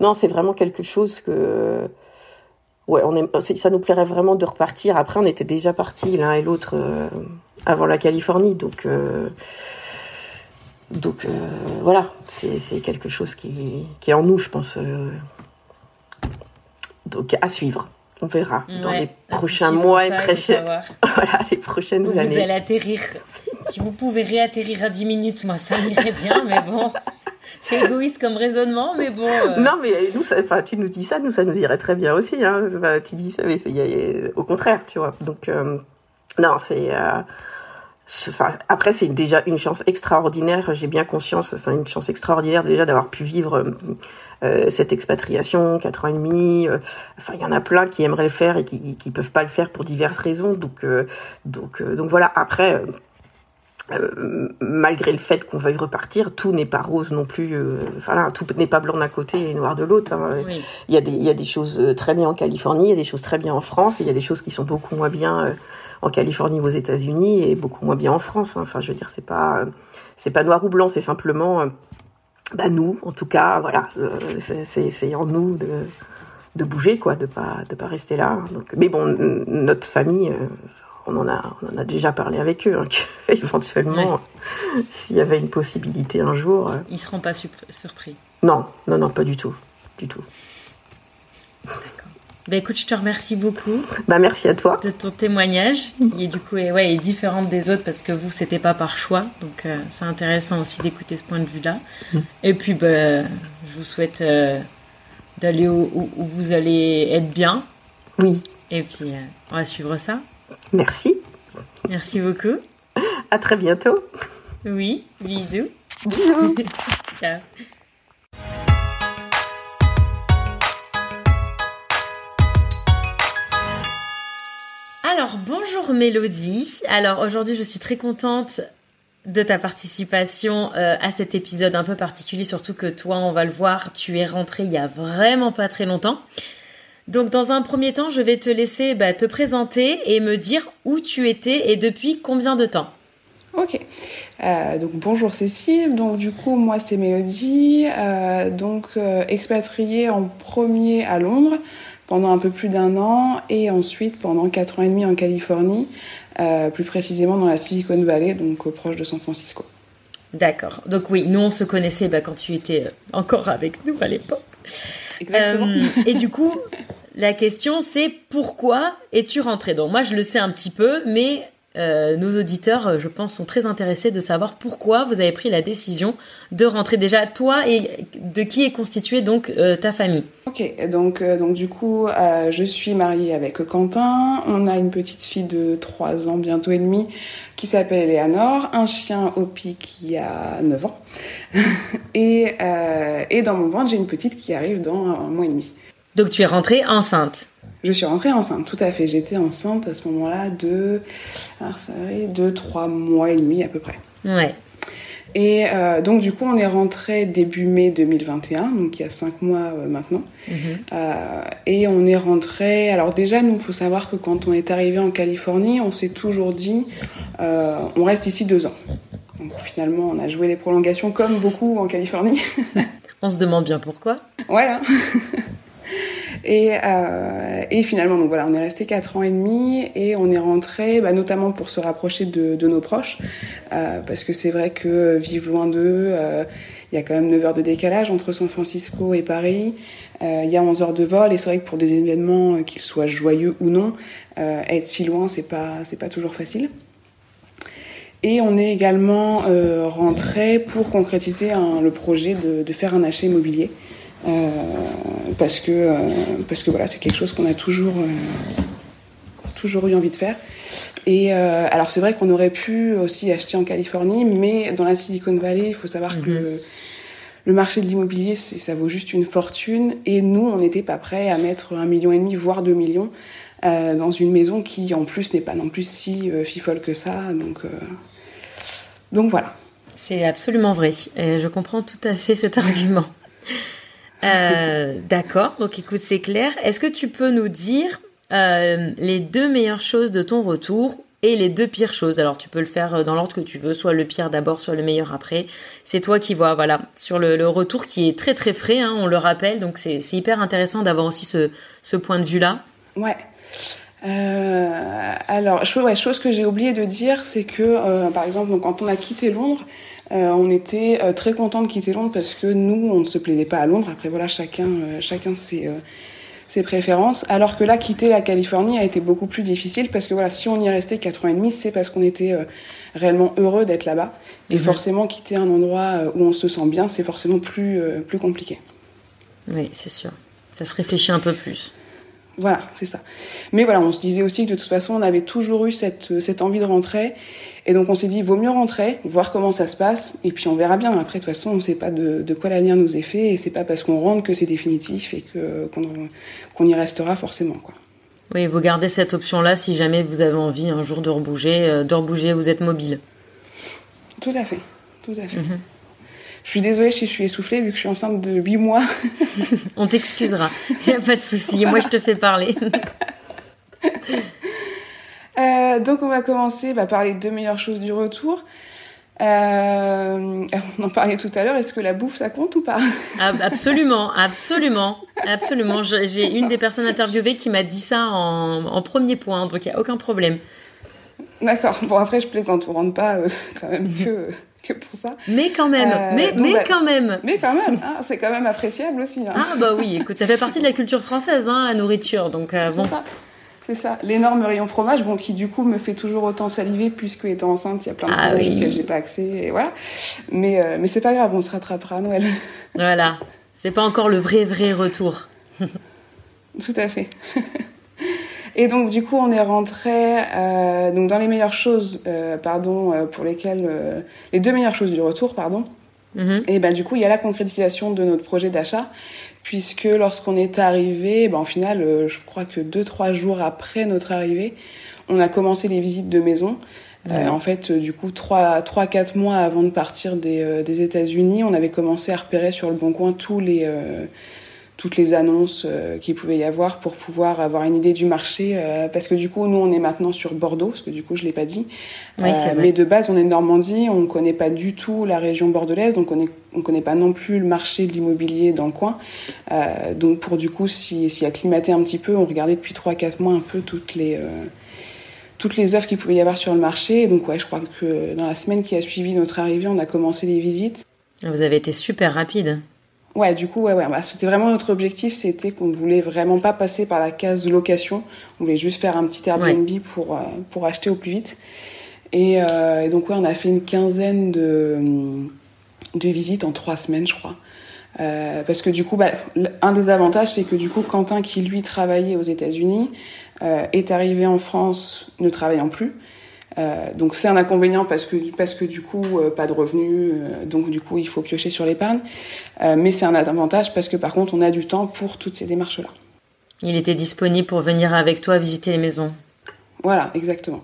non, c'est vraiment quelque chose que ouais, on est, ça nous plairait vraiment de repartir. Après, on était déjà partis l'un et l'autre euh, avant la Californie, donc donc voilà, c'est quelque chose qui, qui est en nous, je pense. donc à suivre on verra dans les prochains mois et prochaines, voilà, les prochaines années. Vous allez atterrir. si vous pouvez réatterrir à 10 minutes, moi ça m'irait bien, mais bon. C'est égoïste comme raisonnement, mais bon. Euh. Non, mais nous, enfin, tu nous dis ça, nous, ça nous irait très bien aussi. Hein. tu dis ça, mais c'est au contraire, tu vois. Donc, euh, non, c'est. Euh, enfin, après, c'est déjà une chance extraordinaire. J'ai bien conscience, c'est une chance extraordinaire déjà d'avoir pu vivre euh, cette expatriation, quatre ans et demi. Euh, enfin, il y en a plein qui aimeraient le faire et qui qui peuvent pas le faire pour diverses raisons. Donc euh, donc donc voilà. Après. malgré le fait qu'on veuille repartir, tout n'est pas rose non plus. enfin tout n'est pas blanc d'un côté et noir de l'autre. Hein. Il y a des il y a des choses très bien en Californie, il y a des choses très bien en France, et il y a des choses qui sont beaucoup moins bien en Californie ou aux États-Unis et beaucoup moins bien en France. Hein. Enfin, je veux dire, c'est pas c'est pas noir ou blanc, c'est simplement bah nous, en tout cas, voilà, euh, c'est en nous de, de bouger, quoi, de pas de pas rester là. Donc, mais bon, notre famille, euh, on en a on en a déjà parlé avec eux, hein, éventuellement, s'il y avait une possibilité un jour. Euh, Ils seront pas surpris. Non, non, non, pas du tout, du tout. Bah écoute, je te remercie beaucoup. Bah merci à toi. De ton témoignage, qui est du coup est, ouais, est différente des autres parce que vous, c'était pas par choix. Donc euh, c'est intéressant aussi d'écouter ce point de vue-là. Mm. Et puis, bah, je vous souhaite euh, d'aller où, vous allez être bien. Oui. Et puis, euh, on va suivre ça. Merci. Merci beaucoup. À très bientôt. Oui, bisous. Bisous. Ciao. Bonjour Mélodie. Alors, aujourd'hui, je suis très contente de ta participation euh, à cet épisode un peu particulier, surtout que toi, on va le voir, tu es rentrée il y a vraiment pas très longtemps. Donc, dans un premier temps, je vais te laisser bah, te présenter et me dire où tu étais et depuis combien de temps. Ok. Euh, donc bonjour Cécile. Donc du coup moi c'est Mélodie. Euh, donc expatriée en premier à Londres pendant un peu plus d'un an et ensuite pendant quatre ans et demi en Californie, euh, plus précisément dans la Silicon Valley, donc au proche de San Francisco. D'accord. Donc oui, nous on se connaissait bah, quand tu étais euh, encore avec nous à l'époque. Exactement. Euh, et du coup, la question c'est pourquoi es-tu rentrée Donc moi je le sais un petit peu, mais euh, nos auditeurs, euh, je pense, sont très intéressés de savoir pourquoi vous avez pris la décision de rentrer déjà toi et de qui est constituée donc euh, ta famille? Ok, donc, donc du coup, je suis mariée avec Quentin. On a une petite fille de 3 ans, bientôt et demi, qui s'appelle Eleanor, un chien Opi qui a 9 ans. et, et dans mon ventre, j'ai une petite qui arrive dans un mois et demi. Donc tu es rentrée enceinte je suis rentrée enceinte, tout à fait. J'étais enceinte à ce moment-là de, alors ça de trois mois et demi à peu près. Ouais. Et euh, donc du coup, on est rentré début mai 2021, donc il y a cinq mois euh, maintenant. Mhm. Euh, et on est rentré. Alors déjà, nous, il faut savoir que quand on est arrivé en Californie, on s'est toujours dit, on reste ici deux ans. Donc finalement, on a joué les prolongations comme beaucoup en Californie. on se demande bien pourquoi. Ouais. Hein. Et, euh, et, finalement, donc voilà, on est resté quatre ans et demi et on est rentré, bah, notamment pour se rapprocher de, de nos proches, euh, parce que c'est vrai que vivre loin d'eux, euh, il y a quand même 9 heures de décalage entre San Francisco et Paris. Euh, il y a 11 heures de vol et c'est vrai que pour des événements, euh, qu'ils soient joyeux ou non, euh, être si loin, c'est pas, c'est pas toujours facile. Et on est également rentré pour concrétiser un, le projet de, de, faire un achat immobilier. Euh, parce que euh, parce que voilà, c'est quelque chose qu'on a toujours euh, toujours eu envie de faire. Et alors c'est vrai qu'on aurait pu aussi acheter en Californie, mais dans la Silicon Valley, il faut savoir que le marché de l'immobilier, ça vaut juste une fortune. Et nous, on n'était pas prêts à mettre un million et demi, voire deux millions, euh, dans une maison qui, en plus, n'est pas non plus si euh, fifole que ça. Donc, euh... donc voilà. C'est absolument vrai. Et je comprends tout à fait cet argument. Euh, d'accord, donc écoute, c'est clair. Est-ce que tu peux nous dire euh, les deux meilleures choses de ton retour et les deux pires choses? Alors tu peux le faire euh, dans l'ordre que tu veux, soit le pire d'abord, soit le meilleur après. C'est toi qui vois, voilà, sur le, retour qui est très très frais, hein, on le rappelle, donc c'est hyper intéressant d'avoir aussi ce, point de vue-là. Ouais. alors, chose, chose que j'ai oublié de dire, c'est que, par exemple, quand on a quitté Londres, euh, on était euh, très content de quitter Londres parce que nous, on ne se plaisait pas à Londres. Après, voilà, chacun, euh, chacun ses, ses préférences. Alors que là, quitter la Californie a été beaucoup plus difficile parce que voilà, si on y est resté 4 ans et demi, c'est parce qu'on était réellement heureux d'être là-bas. Et mhm. forcément, quitter un endroit où on se sent bien, c'est forcément plus, plus compliqué. Oui, c'est sûr. Ça se réfléchit un peu plus. Voilà, c'est ça. Mais voilà, on se disait aussi que de toute façon, on avait toujours eu cette, cette envie de rentrer. Et donc on s'est dit, vaut mieux rentrer, voir comment ça se passe, et puis on verra bien. Après, de toute façon, on ne sait pas de, de quoi l'avenir nous est fait, et c'est pas parce qu'on rentre que c'est définitif et qu'on y restera forcément. Quoi. Oui, vous gardez cette option-là si jamais vous avez envie un jour de rebouger, euh, de rebouger, vous êtes mobile. Tout à fait, tout à fait. Mhm. Je suis désolée si je suis essoufflée vu que je suis enceinte de 8 mois. On t'excusera, il n'y a pas de souci. Moi, je te fais parler. Euh, donc, on va commencer bah, par les deux meilleures choses du retour. Euh, on en parlait tout à l'heure, est-ce que la bouffe ça compte ou pas? Ah, Absolument, absolument, absolument. J'ai une des personnes interviewées qui m'a dit ça en, premier point, donc il n'y a aucun problème. D'accord, bon après je plaisante, on rentre pas euh, quand même que pour ça. Mais quand même, euh, mais, mais bah, quand même. Mais quand même, hein, c'est quand même appréciable aussi. Hein. Ah bah oui, écoute, ça fait partie de la culture française, hein, la nourriture, donc euh, bon. C'est ça, l'énorme rayon fromage, bon, qui du coup me fait toujours autant saliver, puisque étant enceinte, il y a plein de ah, fromages auxquels j'ai pas accès, et voilà. Mais, euh, mais c'est pas grave, on se rattrapera à Noël. Voilà, c'est pas encore le vrai, vrai retour. Tout à fait. Et donc du coup, on est rentré euh, donc dans les meilleures choses, euh, pardon, euh, pour lesquelles les deux meilleures choses du retour, pardon. Mhm. Et ben du coup, il y a la concrétisation de notre projet d'achat, puisque lorsqu'on est arrivé, ben, en final, je crois que deux trois jours après notre arrivée, on a commencé les visites de maison. en fait, du coup, trois, trois, quatre mois avant de partir des, des États-Unis, on avait commencé à repérer sur le bon coin tous les toutes les annonces euh, qu'il pouvait y avoir pour pouvoir avoir une idée du marché. Euh, parce que du coup, nous, on est maintenant sur Bordeaux, parce que du coup, je l'ai pas dit. Oui, euh, mais de base, on est de Normandie, on ne connaît pas du tout la région bordelaise, donc on ne connaît pas non plus le marché de l'immobilier dans le coin. donc pour du coup, s'y si, acclimater un petit peu, on regardait depuis 3-4 mois un peu toutes les toutes les offres qu'il pouvait y avoir sur le marché. donc ouais, je crois que dans la semaine qui a suivi notre arrivée, on a commencé les visites. Vous avez été super rapide. Ouais, du coup, ouais, ouais. Bah, c'était vraiment notre objectif, c'était qu'on ne voulait vraiment pas passer par la case location. On voulait juste faire un petit Airbnb pour, euh, pour acheter au plus vite. Euh, et, donc, ouais, on a fait une quinzaine de, de visites en trois semaines, je crois. Euh, parce que du coup, bah, un des avantages, c'est que du coup, Quentin, qui lui travaillait aux États-Unis, est arrivé en France ne travaillant plus. Euh, donc c'est un inconvénient parce que parce que du coup euh, pas de revenus, euh, donc du coup il faut piocher sur l'épargne. mais c'est un avantage parce que par contre on a du temps pour toutes ces démarches là. Il était disponible pour venir avec toi visiter les maisons. Voilà, exactement.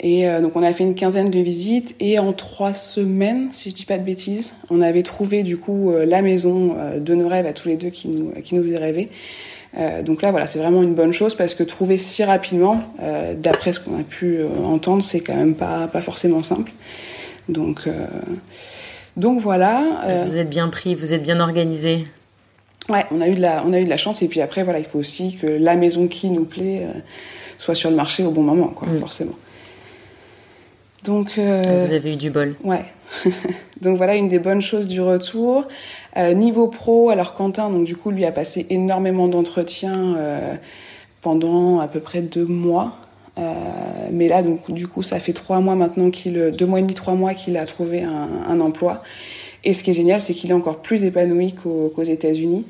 Et donc on a fait une quinzaine de visites et en trois semaines, si je dis pas de bêtises, on avait trouvé du coup la maison de nos rêves à tous les deux qui nous qui nous faisait rêver. Euh, donc là, voilà, c'est vraiment une bonne chose parce que trouver si rapidement, euh, d'après ce qu'on a pu euh, entendre, c'est quand même pas, pas forcément simple. Donc, donc voilà. Vous êtes bien pris, vous êtes bien organisé. Ouais, on a eu de la, on a eu de la chance et puis après, voilà, il faut aussi que la maison qui nous plaît soit sur le marché au bon moment, quoi, mm. forcément. Donc. vous avez eu du bol. Ouais. donc voilà une des bonnes choses du retour. Euh, niveau pro, alors Quentin, donc du coup, lui a passé énormément d'entretiens euh, pendant à peu près deux mois. Euh, mais là, donc du coup, ça fait trois mois maintenant qu'il, deux mois et demi, trois mois qu'il a trouvé un, un emploi. Et ce qui est génial, c'est qu'il est encore plus épanoui qu'aux États-Unis.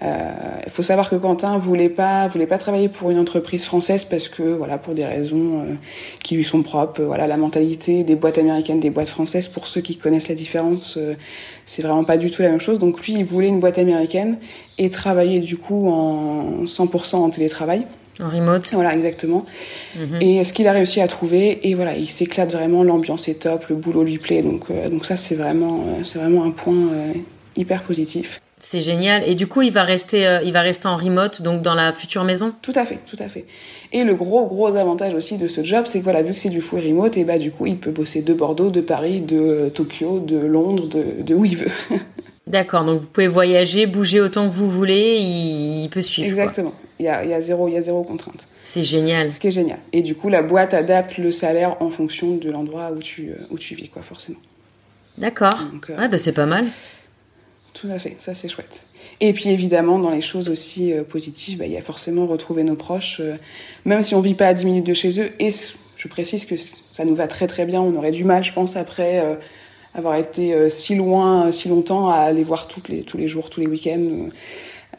Il euh, faut savoir que Quentin voulait pas voulait pas travailler pour une entreprise française parce que voilà pour des raisons euh, qui lui sont propres. Voilà la mentalité des boîtes américaines, des boîtes françaises. Pour ceux qui connaissent la différence, euh, c'est vraiment pas du tout la même chose. Donc lui, il voulait une boîte américaine et travailler du coup en 100% en télétravail. En remote. Voilà, exactement. Mhm. Et ce qu'il a réussi à trouver, et voilà, il s'éclate vraiment, l'ambiance est top, le boulot lui plaît, donc, donc ça c'est vraiment, c'est vraiment un point hyper positif. C'est génial. Et du coup, il va rester, euh, il va rester en remote, donc dans la future maison? Tout à fait, tout à fait. Et le gros, gros avantage aussi de ce job, c'est que voilà, vu que c'est du full remote, et bah du coup, il peut bosser de Bordeaux, de Paris, de euh, Tokyo, de Londres, de, de où il veut. D'accord, donc vous pouvez voyager, bouger autant que vous voulez, il, peut suivre. Exactement. Il y a, y a, zéro, il y a zéro contrainte. C'est génial. Ce qui est génial. Et du coup, la boîte adapte le salaire en fonction de l'endroit où tu, euh, où tu vis, quoi, forcément. D'accord. Ouais, bah c'est pas mal. Tout à fait, ça c'est chouette. Et puis évidemment, dans les choses aussi positives, bah, il y a forcément retrouver nos proches, même si on vit pas à 10 minutes de chez eux. Et je précise que ça nous va très très bien. On aurait du mal, je pense, après avoir été si loin, si longtemps, à les voir les, tous les jours, tous les week-ends.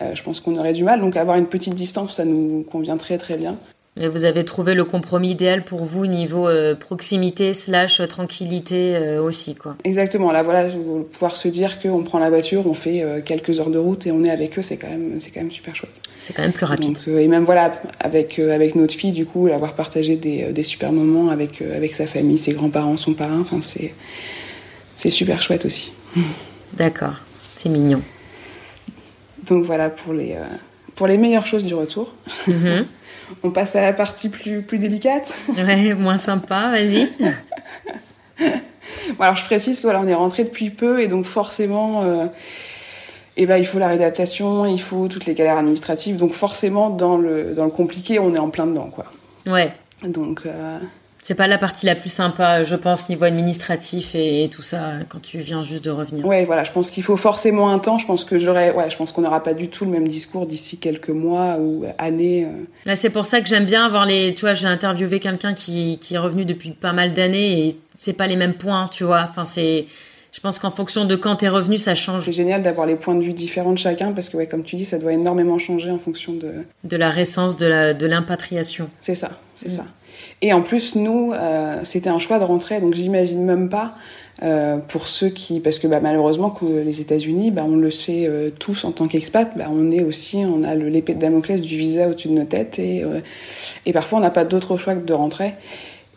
je pense qu'on aurait du mal. Donc avoir une petite distance, ça nous convient très très bien. Et vous avez trouvé le compromis idéal pour vous niveau euh, proximité slash tranquillité euh, aussi, quoi. Exactement. Là, voilà, pouvoir se dire qu'on prend la voiture, on fait euh, quelques heures de route et on est avec eux, c'est quand même, c'est quand même super chouette. C'est quand même plus rapide. et même voilà, avec avec notre fille, du coup, avoir partagé des, des super moments avec avec sa famille, ses grands-parents, son parrain, enfin c'est c'est super chouette aussi. D'accord, c'est mignon. Donc voilà pour les pour les meilleures choses du retour. Mm-hmm. On passe à la partie plus, plus délicate. Ouais, moins sympa, vas-y. bon, alors je précise que voilà, on est rentré depuis peu et donc forcément, euh, eh ben, il faut la réadaptation, il faut toutes les galères administratives. Donc forcément, dans le, dans le compliqué, on est en plein dedans. Quoi. Ouais. Donc, euh, c'est pas la partie la plus sympa, je pense, niveau administratif et, tout ça, quand tu viens juste de revenir. Ouais, voilà, je pense qu'il faut forcément un temps. Je pense que j'aurais, ouais, je pense qu'on n'aura pas du tout le même discours d'ici quelques mois ou années. Euh. Là, c'est pour ça que j'aime bien avoir les, tu vois, j'ai interviewé quelqu'un qui, qui est revenu depuis pas mal d'années et c'est pas les mêmes points, tu vois. Enfin, c'est, je pense qu'en fonction de quand tu es revenu, ça change. C'est génial d'avoir les points de vue différents de chacun parce que, ouais, comme tu dis, ça doit énormément changer en fonction de. De la récence, de l'impatriation. C'est ça, c'est mm. ça. Et en plus, nous, euh, c'était un choix de rentrer, donc j'imagine même pas euh, pour ceux qui, parce que bah, malheureusement, les États-Unis, bah, on le sait euh, tous en tant qu'expat, bah, on est aussi, on a l'épée de Damoclès du visa au-dessus de nos têtes, et, parfois on n'a pas d'autre choix que de rentrer.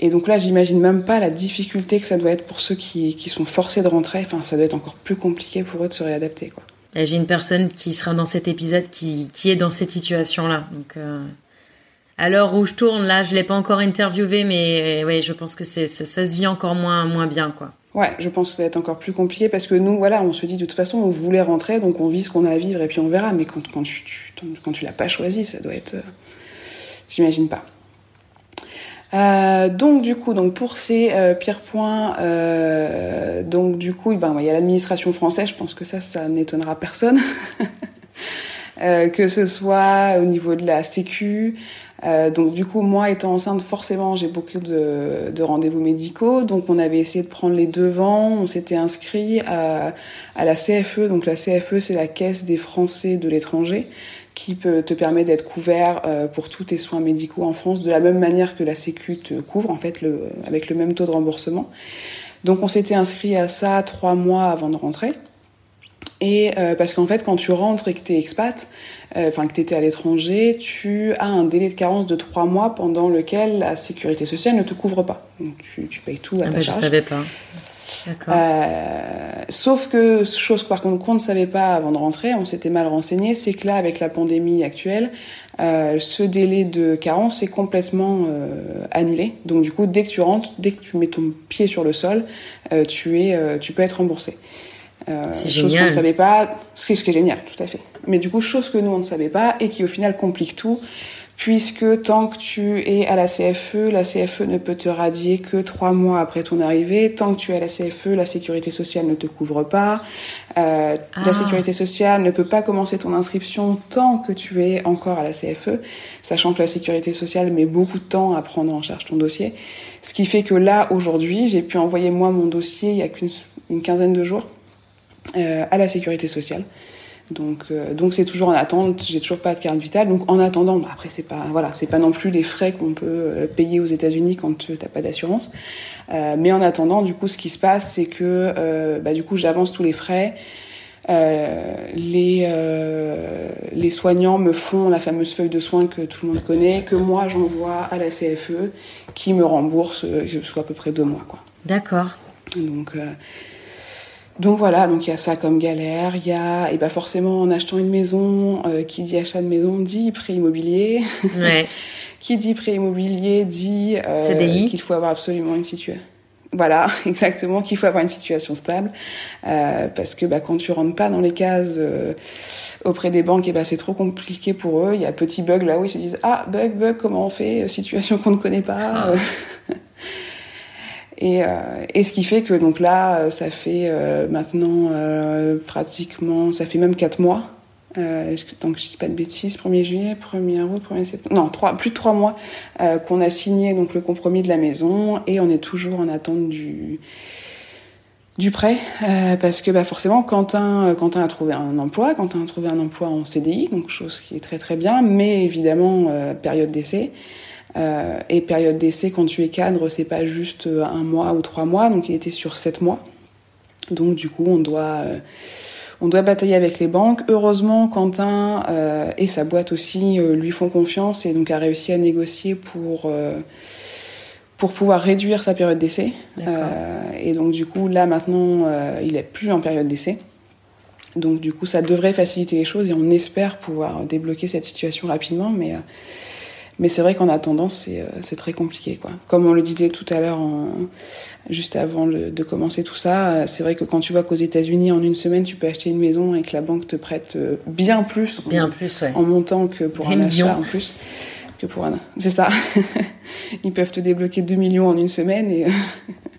Et donc là, j'imagine même pas la difficulté que ça doit être pour ceux qui, sont forcés de rentrer. Enfin, ça doit être encore plus compliqué pour eux de se réadapter. J'ai une personne qui sera dans cet épisode qui, qui est dans cette situation-là. Donc, à l'heure où je tourne, là, je l'ai pas encore interviewé, mais ouais, je pense que c'est ça, se vit encore moins moins bien, quoi. Ouais, je pense que ça va être encore plus compliqué parce que nous, voilà, on se dit de toute façon, on voulait rentrer, donc on vit ce qu'on a à vivre et puis on verra. Mais quand, quand tu, quand tu l'as pas choisi, ça doit être, euh, j'imagine pas. Euh, donc du coup, donc pour ces euh, pires points, euh, donc du coup, ben il y a l'administration française. Je pense que ça, ça n'étonnera personne. Euh, que ce soit au niveau de la Sécu, euh, donc du coup, moi étant enceinte, forcément, j'ai beaucoup de, de rendez-vous médicaux. Donc on avait essayé de prendre les devants. On s'était inscrit à, à, la CFE. Donc la CFE, c'est la Caisse des Français de l'étranger qui peut, te permet d'être couvert euh, pour tous tes soins médicaux en France de la même manière que la Sécu te couvre, en fait, le, avec le même taux de remboursement. Donc on s'était inscrit à ça trois mois avant de rentrer. Et euh, parce qu'en fait, quand tu rentres et que tu es expat, euh, enfin que tu étais à l'étranger, tu as un délai de carence de trois mois pendant lequel la sécurité sociale ne te couvre pas. Donc tu, tu payes tout à ah ta bah, Je savais pas. Euh, sauf que chose par contre qu'on ne savait pas avant de rentrer, on s'était mal renseigné, c'est que là avec la pandémie actuelle, euh, ce délai de carence est complètement euh, annulé. Donc du coup, dès que tu rentres, dès que tu mets ton pied sur le sol, euh, tu es, tu peux être remboursé. Euh, c'est génial. qu'on ne savait pas, ce qui, est, génial, tout à fait. Mais du coup, chose que nous, on ne savait pas et qui au final complique tout, puisque tant que tu es à la CFE, la CFE ne peut te radier que trois mois après ton arrivée. Tant que tu es à la CFE, la sécurité sociale ne te couvre pas. Euh, La ah. sécurité sociale ne peut pas commencer ton inscription tant que tu es encore à la CFE, sachant que la sécurité sociale met beaucoup de temps à prendre en charge ton dossier. Ce qui fait que là, aujourd'hui, j'ai pu envoyer moi mon dossier il y a qu'une quinzaine de jours à la sécurité sociale. Donc, euh, donc c'est toujours en attente. J'ai toujours pas de carte vitale. Donc, en attendant, bah, après c'est pas, voilà, c'est pas non plus les frais qu'on peut euh, payer aux États-Unis quand tu n'as pas d'assurance. mais en attendant, du coup, ce qui se passe, c'est que, bah, du coup, j'avance tous les frais. les, les soignants me font la fameuse feuille de soins que tout le monde connaît, que moi j'envoie à la CFE, qui me rembourse, soit à peu près deux mois. D'accord. Donc donc voilà, donc il y a ça comme galère. Il y a, et ben forcément, en achetant une maison, euh, qui dit achat de maison dit prêt immobilier. Ouais. qui dit prêt immobilier dit euh, qu'il faut avoir absolument une situation. Voilà, exactement, qu'il faut avoir une situation stable, euh, parce que bah, quand tu rentres pas dans les cases euh, auprès des banques, et bah, c'est trop compliqué pour eux. Il y a petit bug là où ils se disent ah bug bug comment on fait? Situation qu'on ne connaît pas. Ah. Et, euh, et, ce qui fait que donc là, euh, ça fait euh, maintenant pratiquement, ça fait même quatre mois euh, tant que je dis pas de bêtises, 1er juillet, 1er août, 1er septembre, non, trois, plus de trois mois qu'on a signé donc le compromis de la maison et on est toujours en attente du prêt parce que bah forcément Quentin Quentin a trouvé un emploi Quentin a trouvé un emploi en CDI donc chose qui est très très bien mais évidemment période d'essai et période d'essai quand tu es cadre c'est pas juste un mois ou trois mois donc il était sur sept mois donc du coup on doit on doit batailler avec les banques. Heureusement, Quentin euh, et sa boîte aussi euh, lui font confiance et donc a réussi à négocier pour euh, pour pouvoir réduire sa période d'essai. et donc du coup, là maintenant, il est plus en période d'essai. Donc du coup, ça devrait faciliter les choses et on espère pouvoir débloquer cette situation rapidement, mais mais c'est vrai qu'en attendant, c'est c'est très compliqué quoi. Comme on le disait tout à l'heure juste avant de commencer tout ça. Euh, c'est vrai que quand tu vois qu'aux États-Unis, en une semaine, tu peux acheter une maison et que la banque te prête euh, bien plus, bien en, plus en montant que pour un achat en plus. Que pour un... C'est ça. Ils peuvent te débloquer 2 millions en une semaine et.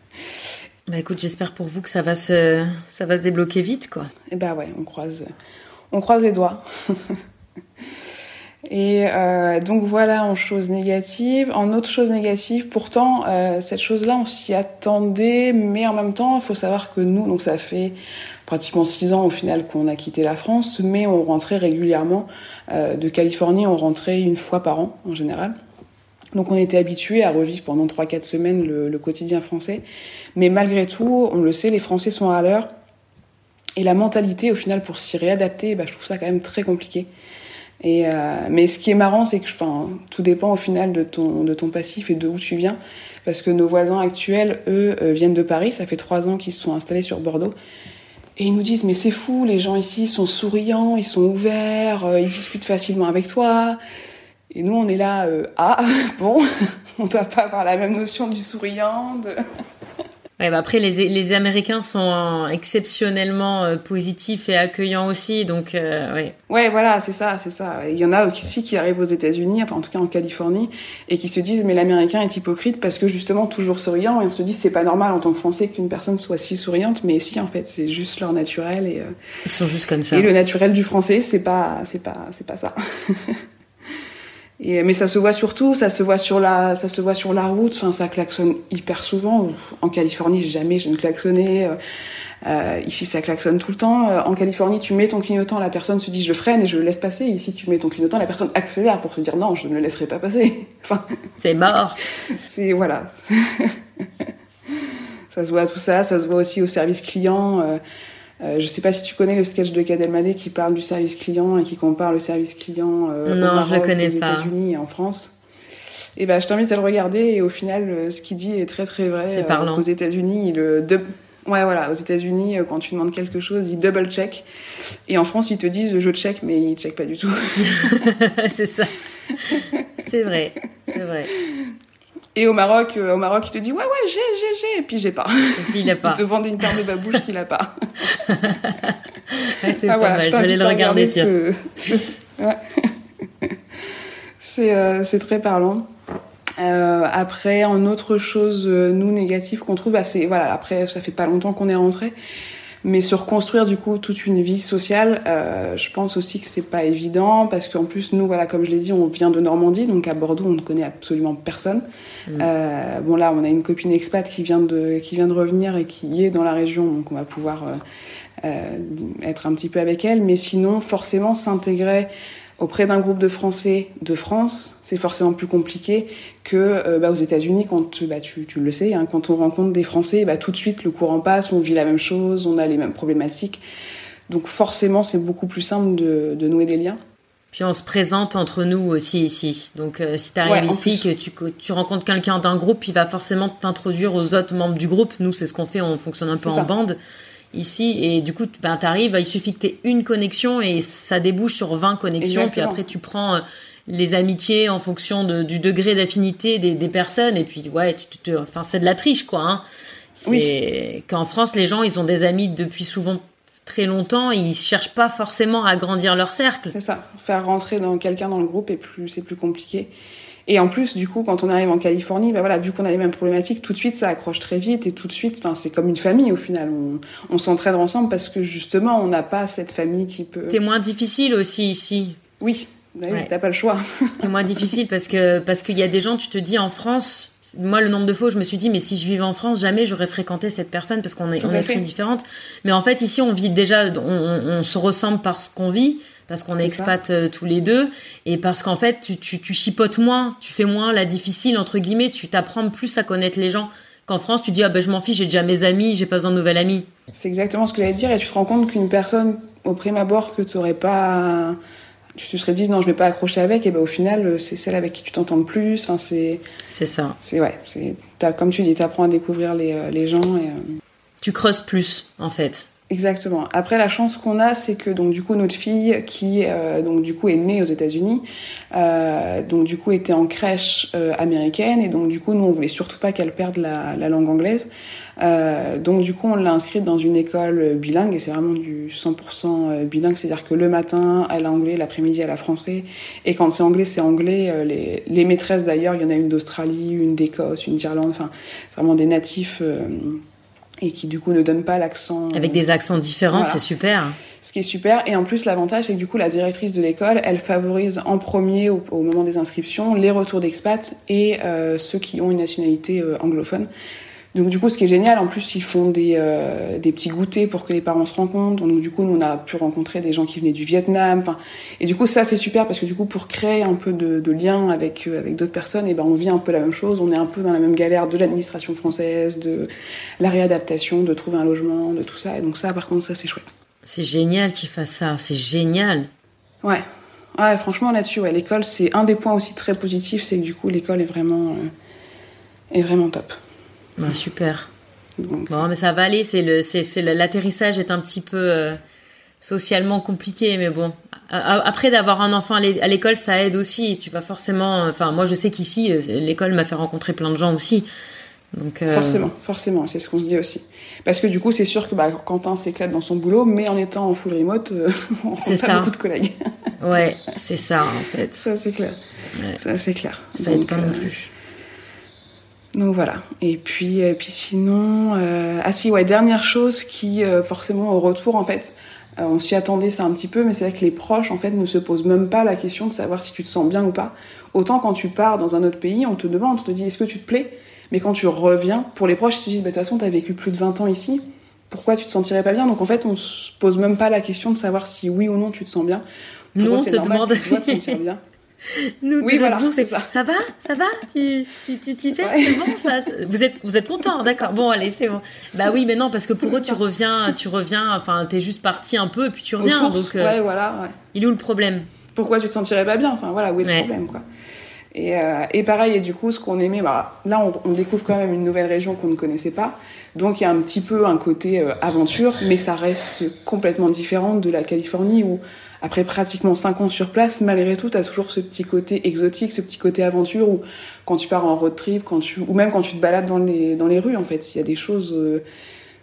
bah écoute, j'espère pour vous que ça va se, ça va se débloquer vite, quoi. Et eh bah ouais, on croise, on croise les doigts. Et euh, donc voilà en choses négatives. En autre chose négative, pourtant, euh, cette chose-là, on s'y attendait, mais en même temps, il faut savoir que nous, donc ça fait pratiquement six ans au final qu'on a quitté la France, mais on rentrait régulièrement euh, de Californie, on rentrait une fois par an en général. Donc on était habitué à revivre pendant 3-4 semaines le, le, quotidien français. Mais malgré tout, on le sait, les Français sont à l'heure. Et la mentalité, au final, pour s'y réadapter, bah, je trouve ça quand même très compliqué. Et euh, mais ce qui est marrant, c'est que enfin, tout dépend au final de ton, de ton passif et de où tu viens. Parce que nos voisins actuels, eux, euh, viennent de Paris. Ça fait trois ans qu'ils se sont installés sur Bordeaux. Et ils nous disent, mais c'est fou, les gens ici sont souriants, ils sont ouverts, euh, ils discutent facilement avec toi. Et nous, on est là, ah, bon, on doit pas avoir la même notion du souriant. De... Ouais, bah après, les, les Américains sont exceptionnellement euh, positifs et accueillants aussi, donc euh, ouais. Ouais, voilà, c'est ça, c'est ça. Il y en a aussi qui arrivent aux États-Unis, enfin en tout cas en Californie, et qui se disent mais l'Américain est hypocrite parce que justement toujours souriant, et on se dit c'est pas normal en tant que Français qu'une personne soit si souriante, mais si en fait c'est juste leur naturel et. Euh, Ils sont juste comme ça. Et le naturel du Français, c'est pas, c'est pas, c'est pas ça. Et, mais ça se voit surtout, ça se voit sur la, ça se voit sur la route. Enfin, ça klaxonne hyper souvent. En Californie, jamais je ne klaxonnais. Euh, ici, ça klaxonne tout le temps. Euh, en Californie, tu mets ton clignotant, la personne se dit je freine et je le laisse passer. Ici, tu mets ton clignotant, la personne accélère pour se dire non, je ne le laisserai pas passer. enfin, c'est mort. C'est voilà. ça se voit tout ça. Ça se voit aussi au service client. Euh, euh, je sais pas si tu connais le sketch de Gad Elmaleh qui parle du service client et qui compare le service client euh, non, au Maroc, je le connais aux États-Unis et en France. Et ben, je t'invite à le regarder et au final, euh, ce qu'il dit est très très vrai. C'est parlant. aux États-Unis, il ouais voilà, aux États-Unis, quand tu demandes quelque chose, ils double check. Et en France, ils te disent je check, mais ils check pas du tout. c'est ça. C'est vrai, c'est vrai. Et au Maroc, euh, au Maroc, il te dit ouais ouais j'ai j'ai j'ai et puis j'ai pas. Et puis il a pas. il te vend une paire de babouches qu'il a pas. c'est ah, pas mal. Je vais aller le regarder tiens. c'est euh, c'est très parlant. Euh, après, en autre chose, euh, nous négatif qu'on trouve, bah, c'est voilà. Après, ça fait pas longtemps qu'on est rentré, mais se reconstruire du coup toute une vie sociale, euh, je pense aussi que c'est pas évident parce qu'en plus nous voilà comme je l'ai dit on vient de Normandie donc à Bordeaux on ne connaît absolument personne. Mmh. Euh, bon là on a une copine expat qui vient de qui vient de revenir et qui est dans la région donc on va pouvoir euh, euh être un petit peu avec elle mais sinon forcément s'intégrer auprès d'un groupe de Français de France, c'est forcément plus compliqué que euh, bah, aux États-Unis quand bah, tu, tu, le sais, hein, quand on rencontre des Français, bah, tout de suite le courant passe, on vit la même chose, on a les mêmes problématiques. Donc forcément, c'est beaucoup plus simple de, de, nouer des liens. Puis on se présente entre nous aussi ici. Donc euh, si tu arrives ici, que tu, tu rencontres quelqu'un d'un groupe, il va forcément t'introduire aux autres membres du groupe. Nous, c'est ce qu'on fait, on fonctionne un peu en bande ici et du coup ben t'arrives il suffit que tu une connexion et ça débouche sur 20 connexions puis après tu prends euh, les amitiés en fonction de, du degré d'affinité des, des, personnes et puis ouais tu te enfin c'est de la triche quoi hein. c'est oui. qu'en France les gens ils ont des amis depuis souvent très longtemps ils cherchent pas forcément à agrandir leur cercle c'est ça faire rentrer dans quelqu'un dans le groupe est plus c'est plus compliqué Et en plus, du coup, quand on arrive en Californie, bah voilà, vu qu'on a les mêmes problématiques, tout de suite, ça accroche très vite et tout de suite, enfin, c'est comme une famille au final. On, on s'entraide ensemble parce que justement, on n'a pas cette famille qui peut. C'est moins difficile aussi ici. Oui, bah t'as pas le choix. c'est moins difficile parce que parce qu'il y a des gens, tu te dis en France, moi le nombre de fois je me suis dit mais si je vivais en France jamais j'aurais fréquenté cette personne parce qu'on est, on est très différentes. Mais en fait ici on vit déjà, on, on, se ressemble par ce qu'on vit parce qu'on est, expat euh, tous les deux et parce qu'en fait tu, tu, tu chipotes moins, tu fais moins la difficile entre guillemets, tu t'apprends plus à connaître les gens qu'en France tu dis ah ben je m'en fiche j'ai déjà mes amis j'ai pas besoin de nouvelles amies. C'est exactement ce que j'allais dire et tu te rends compte qu'une personne au prime abord que tu aurais pas tu te serais dit non je vais pas accrocher avec et ben au final c'est celle avec qui tu t'entends le plus enfin c'est c'est ça. c'est ouais c'est comme tu dis tu apprends à découvrir les, euh, les gens et euh, tu creuses plus en fait Exactement. Après, la chance qu'on a, c'est que donc du coup notre fille, qui euh, donc du coup est née aux États-Unis, euh, donc du coup était en crèche euh, américaine et donc du coup nous on voulait surtout pas qu'elle perde la, la, langue anglaise. Euh, donc du coup on l'a inscrite dans une école bilingue et c'est vraiment du 100% bilingue, c'est-à-dire que le matin elle a anglais, l'après-midi elle a français et quand c'est anglais c'est anglais. Les, les maîtresses d'ailleurs, il y en a une d'Australie, une d'Écosse, une d'Irlande, enfin c'est vraiment des natifs et qui du coup ne donne pas l'accent. Avec des accents différents, c'est super. Ce qui est super. Et en plus, l'avantage, c'est que du coup, la directrice de l'école, elle favorise en premier, au, moment des inscriptions, les retours d'expats et euh, ceux qui ont une nationalité euh, anglophone. Donc du coup, ce qui est génial, en plus, ils font des, euh, des petits goûters pour que les parents se rencontrent. Donc du coup, nous, on a pu rencontrer des gens qui venaient du Vietnam. Et du coup, ça, c'est super parce que du coup, pour créer un peu de, de lien avec, euh, avec d'autres personnes, et ben, on vit un peu la même chose. On est un peu dans la même galère de l'administration française, de la réadaptation, de trouver un logement, de tout ça. Et donc ça, par contre, ça, c'est chouette. C'est génial qu'ils fassent ça. C'est génial. Ouais. Ouais, franchement, là-dessus, ouais, l'école, c'est un des points aussi très positifs, c'est que du coup, l'école est vraiment, euh, est vraiment top. Bah, super. Bon, mais ça va aller. C'est le, c'est, l'atterrissage est un petit peu euh, socialement compliqué, mais bon. Après d'avoir un enfant à l'école, ça aide aussi. Tu vas forcément. Enfin, moi, je sais qu'ici, euh, l'école m'a fait rencontrer plein de gens aussi. Donc, euh, Forcément, forcément, c'est ce qu'on se dit aussi. Parce que du coup, c'est sûr que bah, Quentin s'éclate dans son boulot, mais en étant en full remote, on c'est ça. beaucoup de collègues. ouais, c'est ça en fait. Ça c'est clair. Ça c'est clair. Ça aide pas non plus. Donc voilà. Et puis, et puis sinon, euh... ah si, ouais, dernière chose qui, euh, forcément, au retour, en fait, euh, on s'y attendait ça un petit peu, mais c'est vrai que les proches, en fait, ne se posent même pas la question de savoir si tu te sens bien ou pas. Autant quand tu pars dans un autre pays, on te demande, on te dit est-ce que tu te plais? Mais quand tu reviens, pour les proches, ils te disent, bah, de toute façon, t'as vécu plus de 20 ans ici, pourquoi tu te sentirais pas bien? Donc en fait, on se pose même pas la question de savoir si oui ou non tu te sens bien. Nous, on te demande. Tu te bien. Nous, oui, voilà, ça. ça. va, ça va, tu tu t'y fais, c'est bon, ça, vous êtes vous êtes content, d'accord. Bon, allez, c'est bon. Bah oui, mais non, parce que pour eux, tu reviens, tu reviens. Enfin, t'es juste parti un peu et puis tu reviens. Donc, euh, ouais, voilà. Ouais. Il est où le problème? Pourquoi tu te sentirais pas bien? Enfin, voilà, où est le problème, quoi. Et, euh, et, pareil, et du coup, ce qu'on aimait, bah, là, on, on, découvre quand même une nouvelle région qu'on ne connaissait pas. Donc, il y a un petit peu un côté euh, aventure, mais ça reste complètement différent de la Californie où après pratiquement 5 ans sur place, malgré tout, tu as toujours ce petit côté exotique, ce petit côté aventure où quand tu pars en road trip, quand tu, ou même quand tu te balades dans les, dans les rues, en fait, il y a des choses euh,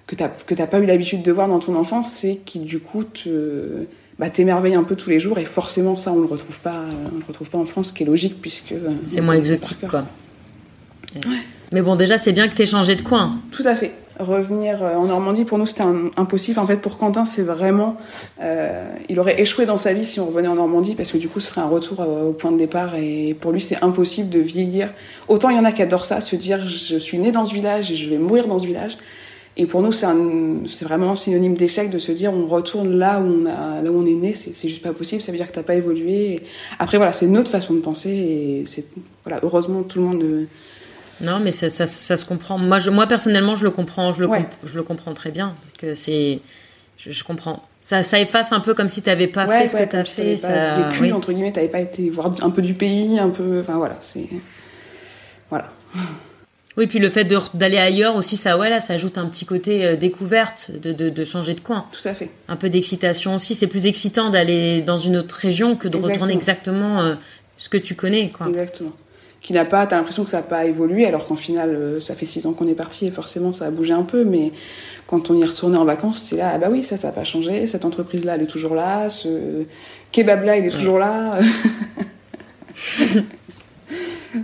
que tu n'as pas eu l'habitude de voir dans ton enfance, c'est qui du coup te, bah, t'émerveillent un peu tous les jours et forcément ça on le retrouve pas, on le retrouve pas en France, ce qui est logique puisque euh, c'est moins exotique quoi. Ouais. Mais bon, déjà c'est bien que t'aies changé de coin. Tout à fait revenir euh, en Normandie, pour nous, c'était impossible. En fait, pour Quentin, c'est vraiment... Euh, il aurait échoué dans sa vie si on revenait en Normandie, parce que du coup, ce serait un retour euh, au point de départ. Et pour lui, c'est impossible de vieillir. Autant il y en a qui adorent ça, se dire, je suis né dans ce village et je vais mourir dans ce village. Et pour nous, c'est vraiment synonyme d'échec de se dire, on retourne là où on, a, là où on est né. C'est juste pas possible. Ça veut dire que t'as pas évolué. après, voilà, c'est notre façon de penser. Et voilà, heureusement, tout le monde... Non, mais ça, ça, ça, se comprend. Moi, je, moi personnellement, je le comprends, je le, je le comprends très bien. Que c'est, je, comprends. Ça, ça efface un peu comme si tu n'avais pas fait ce que tu as fait. Ça, vécu, oui. entre guillemets, tu n'avais pas été voir un peu du pays, un peu. Enfin voilà, c'est. Voilà. Oui, puis le fait d'aller ailleurs aussi, ça, ouais, là, ça ajoute un petit côté euh, découverte, de, de, de, changer de coin. Tout à fait. Un peu d'excitation aussi. C'est plus excitant d'aller dans une autre région que de retourner exactement euh, ce que tu connais, quoi. Exactement qui n'a pas, t'as l'impression que ça n'a pas évolué, alors qu'en final, euh, ça fait six ans qu'on est parti et forcément ça a bougé un peu, mais quand on y retournait en vacances, c'est là, ah bah oui, ça, ça n'a pas changé, cette entreprise-là, elle est toujours là, ce kebab-là, il est toujours là.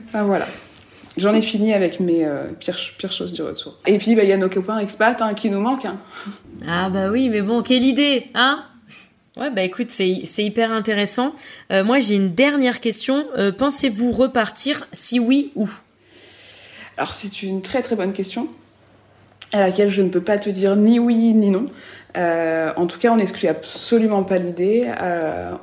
enfin voilà. J'en ai fini avec mes euh, pires, pires choses du retour. Et puis, bah, il y a nos copains expats hein, qui nous manquent. Hein. Ah bah oui, mais bon, quelle idée, hein? Ouais, bah écoute, c'est hyper intéressant. Euh, moi, j'ai une dernière question. Euh, pensez-vous repartir Si oui, où? Alors, c'est une très très bonne question à laquelle je ne peux pas te dire ni oui ni non. Euh, en tout cas, on n'exclut absolument pas l'idée.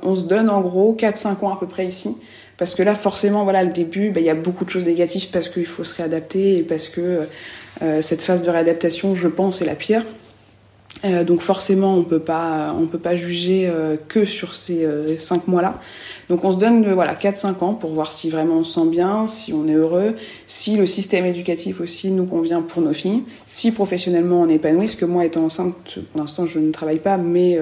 On se donne en gros 4-5 ans à peu près ici. Parce que là, forcément, voilà, le début, bah, il y a beaucoup de choses négatives parce qu'il faut se réadapter et parce que cette phase de réadaptation, je pense, est la pire. Euh, donc forcément, on peut pas, on peut pas juger euh, que sur ces euh, cinq mois-là. Donc on se donne voilà 4-5 ans pour voir si vraiment on se sent bien, si on est heureux, si le système éducatif aussi nous convient pour nos filles, si professionnellement on est épanoui. Parce que moi, étant enceinte, pour l'instant, je ne travaille pas, mais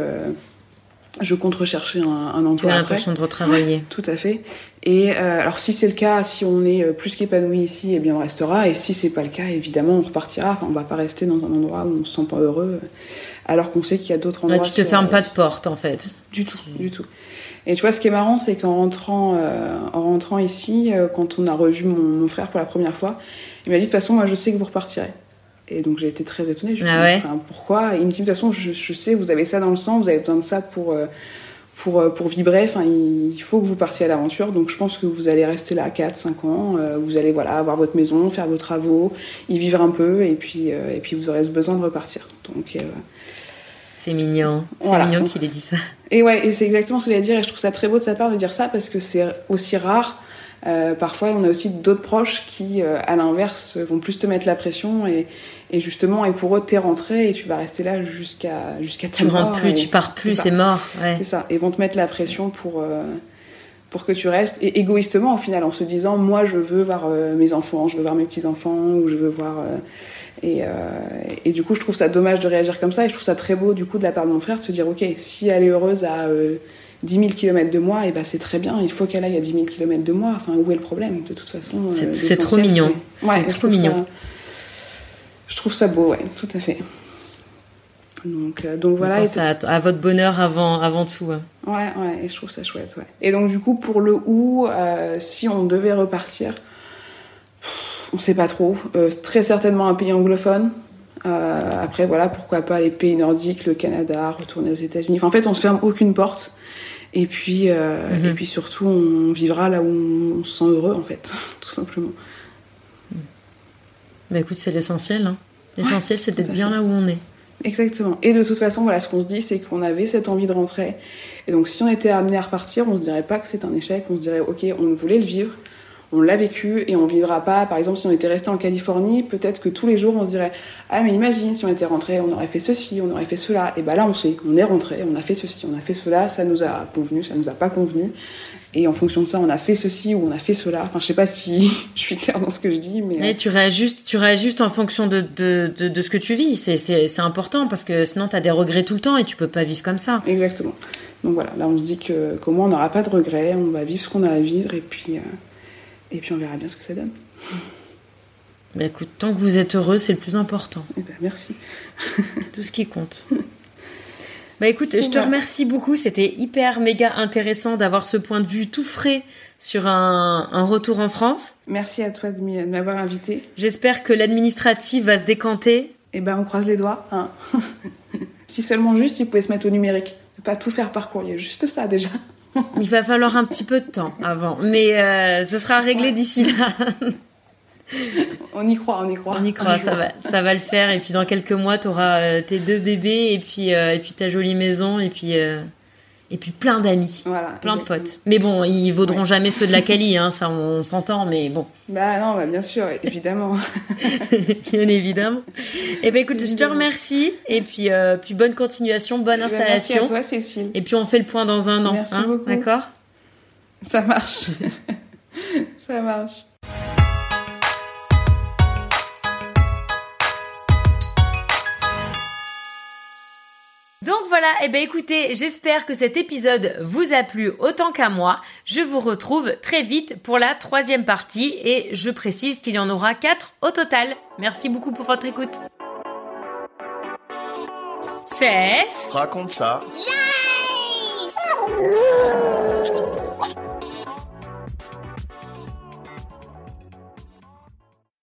je compte rechercher un, un emploi. Tu as l'intention de retravailler. tout à fait. Et euh, alors si c'est le cas, si on est plus qu'épanoui ici, eh bien on restera. Et si c'est pas le cas, évidemment, on repartira. Enfin, on va pas rester dans un endroit où on se sent pas heureux, alors qu'on sait qu'il y a d'autres endroits. Là, tu te fermes pas de porte, en fait. Du tout, du tout. Et tu vois, ce qui est marrant, c'est qu'en rentrant, euh, en rentrant ici, euh, quand on a revu mon, mon, frère pour la première fois, il m'a dit de toute façon, moi, je sais que vous repartirez. Et donc j'ai été très étonnée. Je ah ouais. pourquoi? Il me dit de toute façon, je, je, sais, vous avez ça dans le sang, vous avez besoin de ça pour euh, pour, pour vibrer. Enfin, il faut que vous partiez à l'aventure. Donc je pense que vous allez rester là 4, 5 ans. Euh, vous allez voilà avoir votre maison, faire vos travaux, y vivre un peu, et puis euh, et puis vous aurez besoin de repartir. Donc c'est mignon, c'est voilà. mignon qu'il ait dit ça. Et ouais, et c'est exactement ce qu'il a dit, et je trouve ça très beau de sa part de dire ça parce que c'est aussi rare. Euh, parfois, on a aussi d'autres proches qui, euh, à l'inverse, vont plus te mettre la pression et, et justement, et pour eux, t'es rentré et tu vas rester là jusqu'à jusqu'à ta Tu rentres plus, tu pars plus, c'est mort. Ouais. C'est ça. Et vont te mettre la pression pour euh, pour que tu restes et égoïstement au final en se disant moi je veux voir euh, mes enfants, je veux voir mes petits enfants ou je veux voir euh, et, et, du coup, je trouve ça dommage de réagir comme ça et je trouve ça très beau du coup de la part de mon frère de se dire ok, si elle est heureuse à euh, 10 000 km de moi, et ben c'est très bien, il faut qu'elle aille à 10 000 km de moi. Enfin, où est le problème? De toute façon, c'est, trop mignon. C'est, ouais, trop mignon. Ça, je trouve ça beau, ouais, tout à fait. Donc, euh, donc voilà. Et à, à, votre bonheur avant, avant tout. Hein. Ouais, ouais, et je trouve ça chouette, ouais. Et donc, du coup, pour le où, euh, si on devait repartir, on sait pas trop. Euh, très certainement un pays anglophone. Après, voilà, pourquoi pas les pays nordiques, le Canada, retourner aux États-Unis. Enfin, en fait, on se ferme aucune porte. Et puis, mm-hmm. et puis surtout, on vivra là où on se sent heureux, en fait, tout simplement. Bah écoute, c'est l'essentiel. Hein. L'essentiel, ouais, c'est d'être bien là où on est. Exactement. Et de toute façon, voilà, ce qu'on se dit, c'est qu'on avait cette envie de rentrer. Et donc, si on était amené à repartir, on se dirait pas que c'est un échec. On se dirait, ok, on voulait le vivre on l'a vécu et on vivra pas. Par exemple, si on était resté en Californie, peut-être que tous les jours on se dirait ah mais imagine si on était rentré, on aurait fait ceci, on aurait fait cela. Et ben là on sait, on est rentré, on a fait ceci, on a fait cela, ça nous a convenu, ça nous a pas convenu. Et en fonction de ça, on a fait ceci ou on a fait cela. Enfin, je sais pas si je suis claire dans ce que je dis, mais. mais tu réajustes, tu réajustes en fonction de, de, de, de ce que tu vis. C'est, important parce que sinon, tu as des regrets tout le temps et tu peux pas vivre comme ça. Exactement. Donc voilà, là, on se dit que comment on n'aura pas de regrets, on va vivre ce qu'on a à vivre et puis. Euh, et puis on verra bien ce que ça donne. Bah écoute, tant que vous êtes heureux, c'est le plus important. Eh ben, merci. c'est tout ce qui compte. Bah écoute, je te remercie beaucoup. C'était hyper méga intéressant d'avoir ce point de vue tout frais sur un, un retour en France. Merci à toi de m'avoir invité. J'espère que l'administratif va se décanter. Eh ben, on croise les doigts. Hein. si seulement juste, ils pouvaient se mettre au numérique. Ne pas tout faire par courrier. Juste ça déjà. Il va falloir un petit peu de temps avant, mais euh, ce sera réglé d'ici là. on y croit, on y croit. On y croit, on y ça, croit. Va, ça va le faire. Et puis dans quelques mois, tu auras euh, tes deux bébés et puis, euh, et puis ta jolie maison et puis, euh, et puis plein d'amis, voilà, plein exactement. de potes. Mais bon, ils vaudront ouais. jamais ceux de la Cali, hein, ça on, on s'entend, mais bon. Bah non, bah bien sûr, évidemment. bien évidemment. Et ben écoute, je te remercie et puis, euh, puis bonne continuation, bonne installation. Merci à toi, Cécile. Et puis on fait le point dans un an, Merci hein, beaucoup. d'accord? Ça marche. ça marche. Voilà, et eh ben écoutez, j'espère que cet épisode vous a plu autant qu'à moi. Je vous retrouve très vite pour la troisième partie et je précise qu'il y en aura quatre au total. Merci beaucoup pour votre écoute. Cesse. Raconte ça.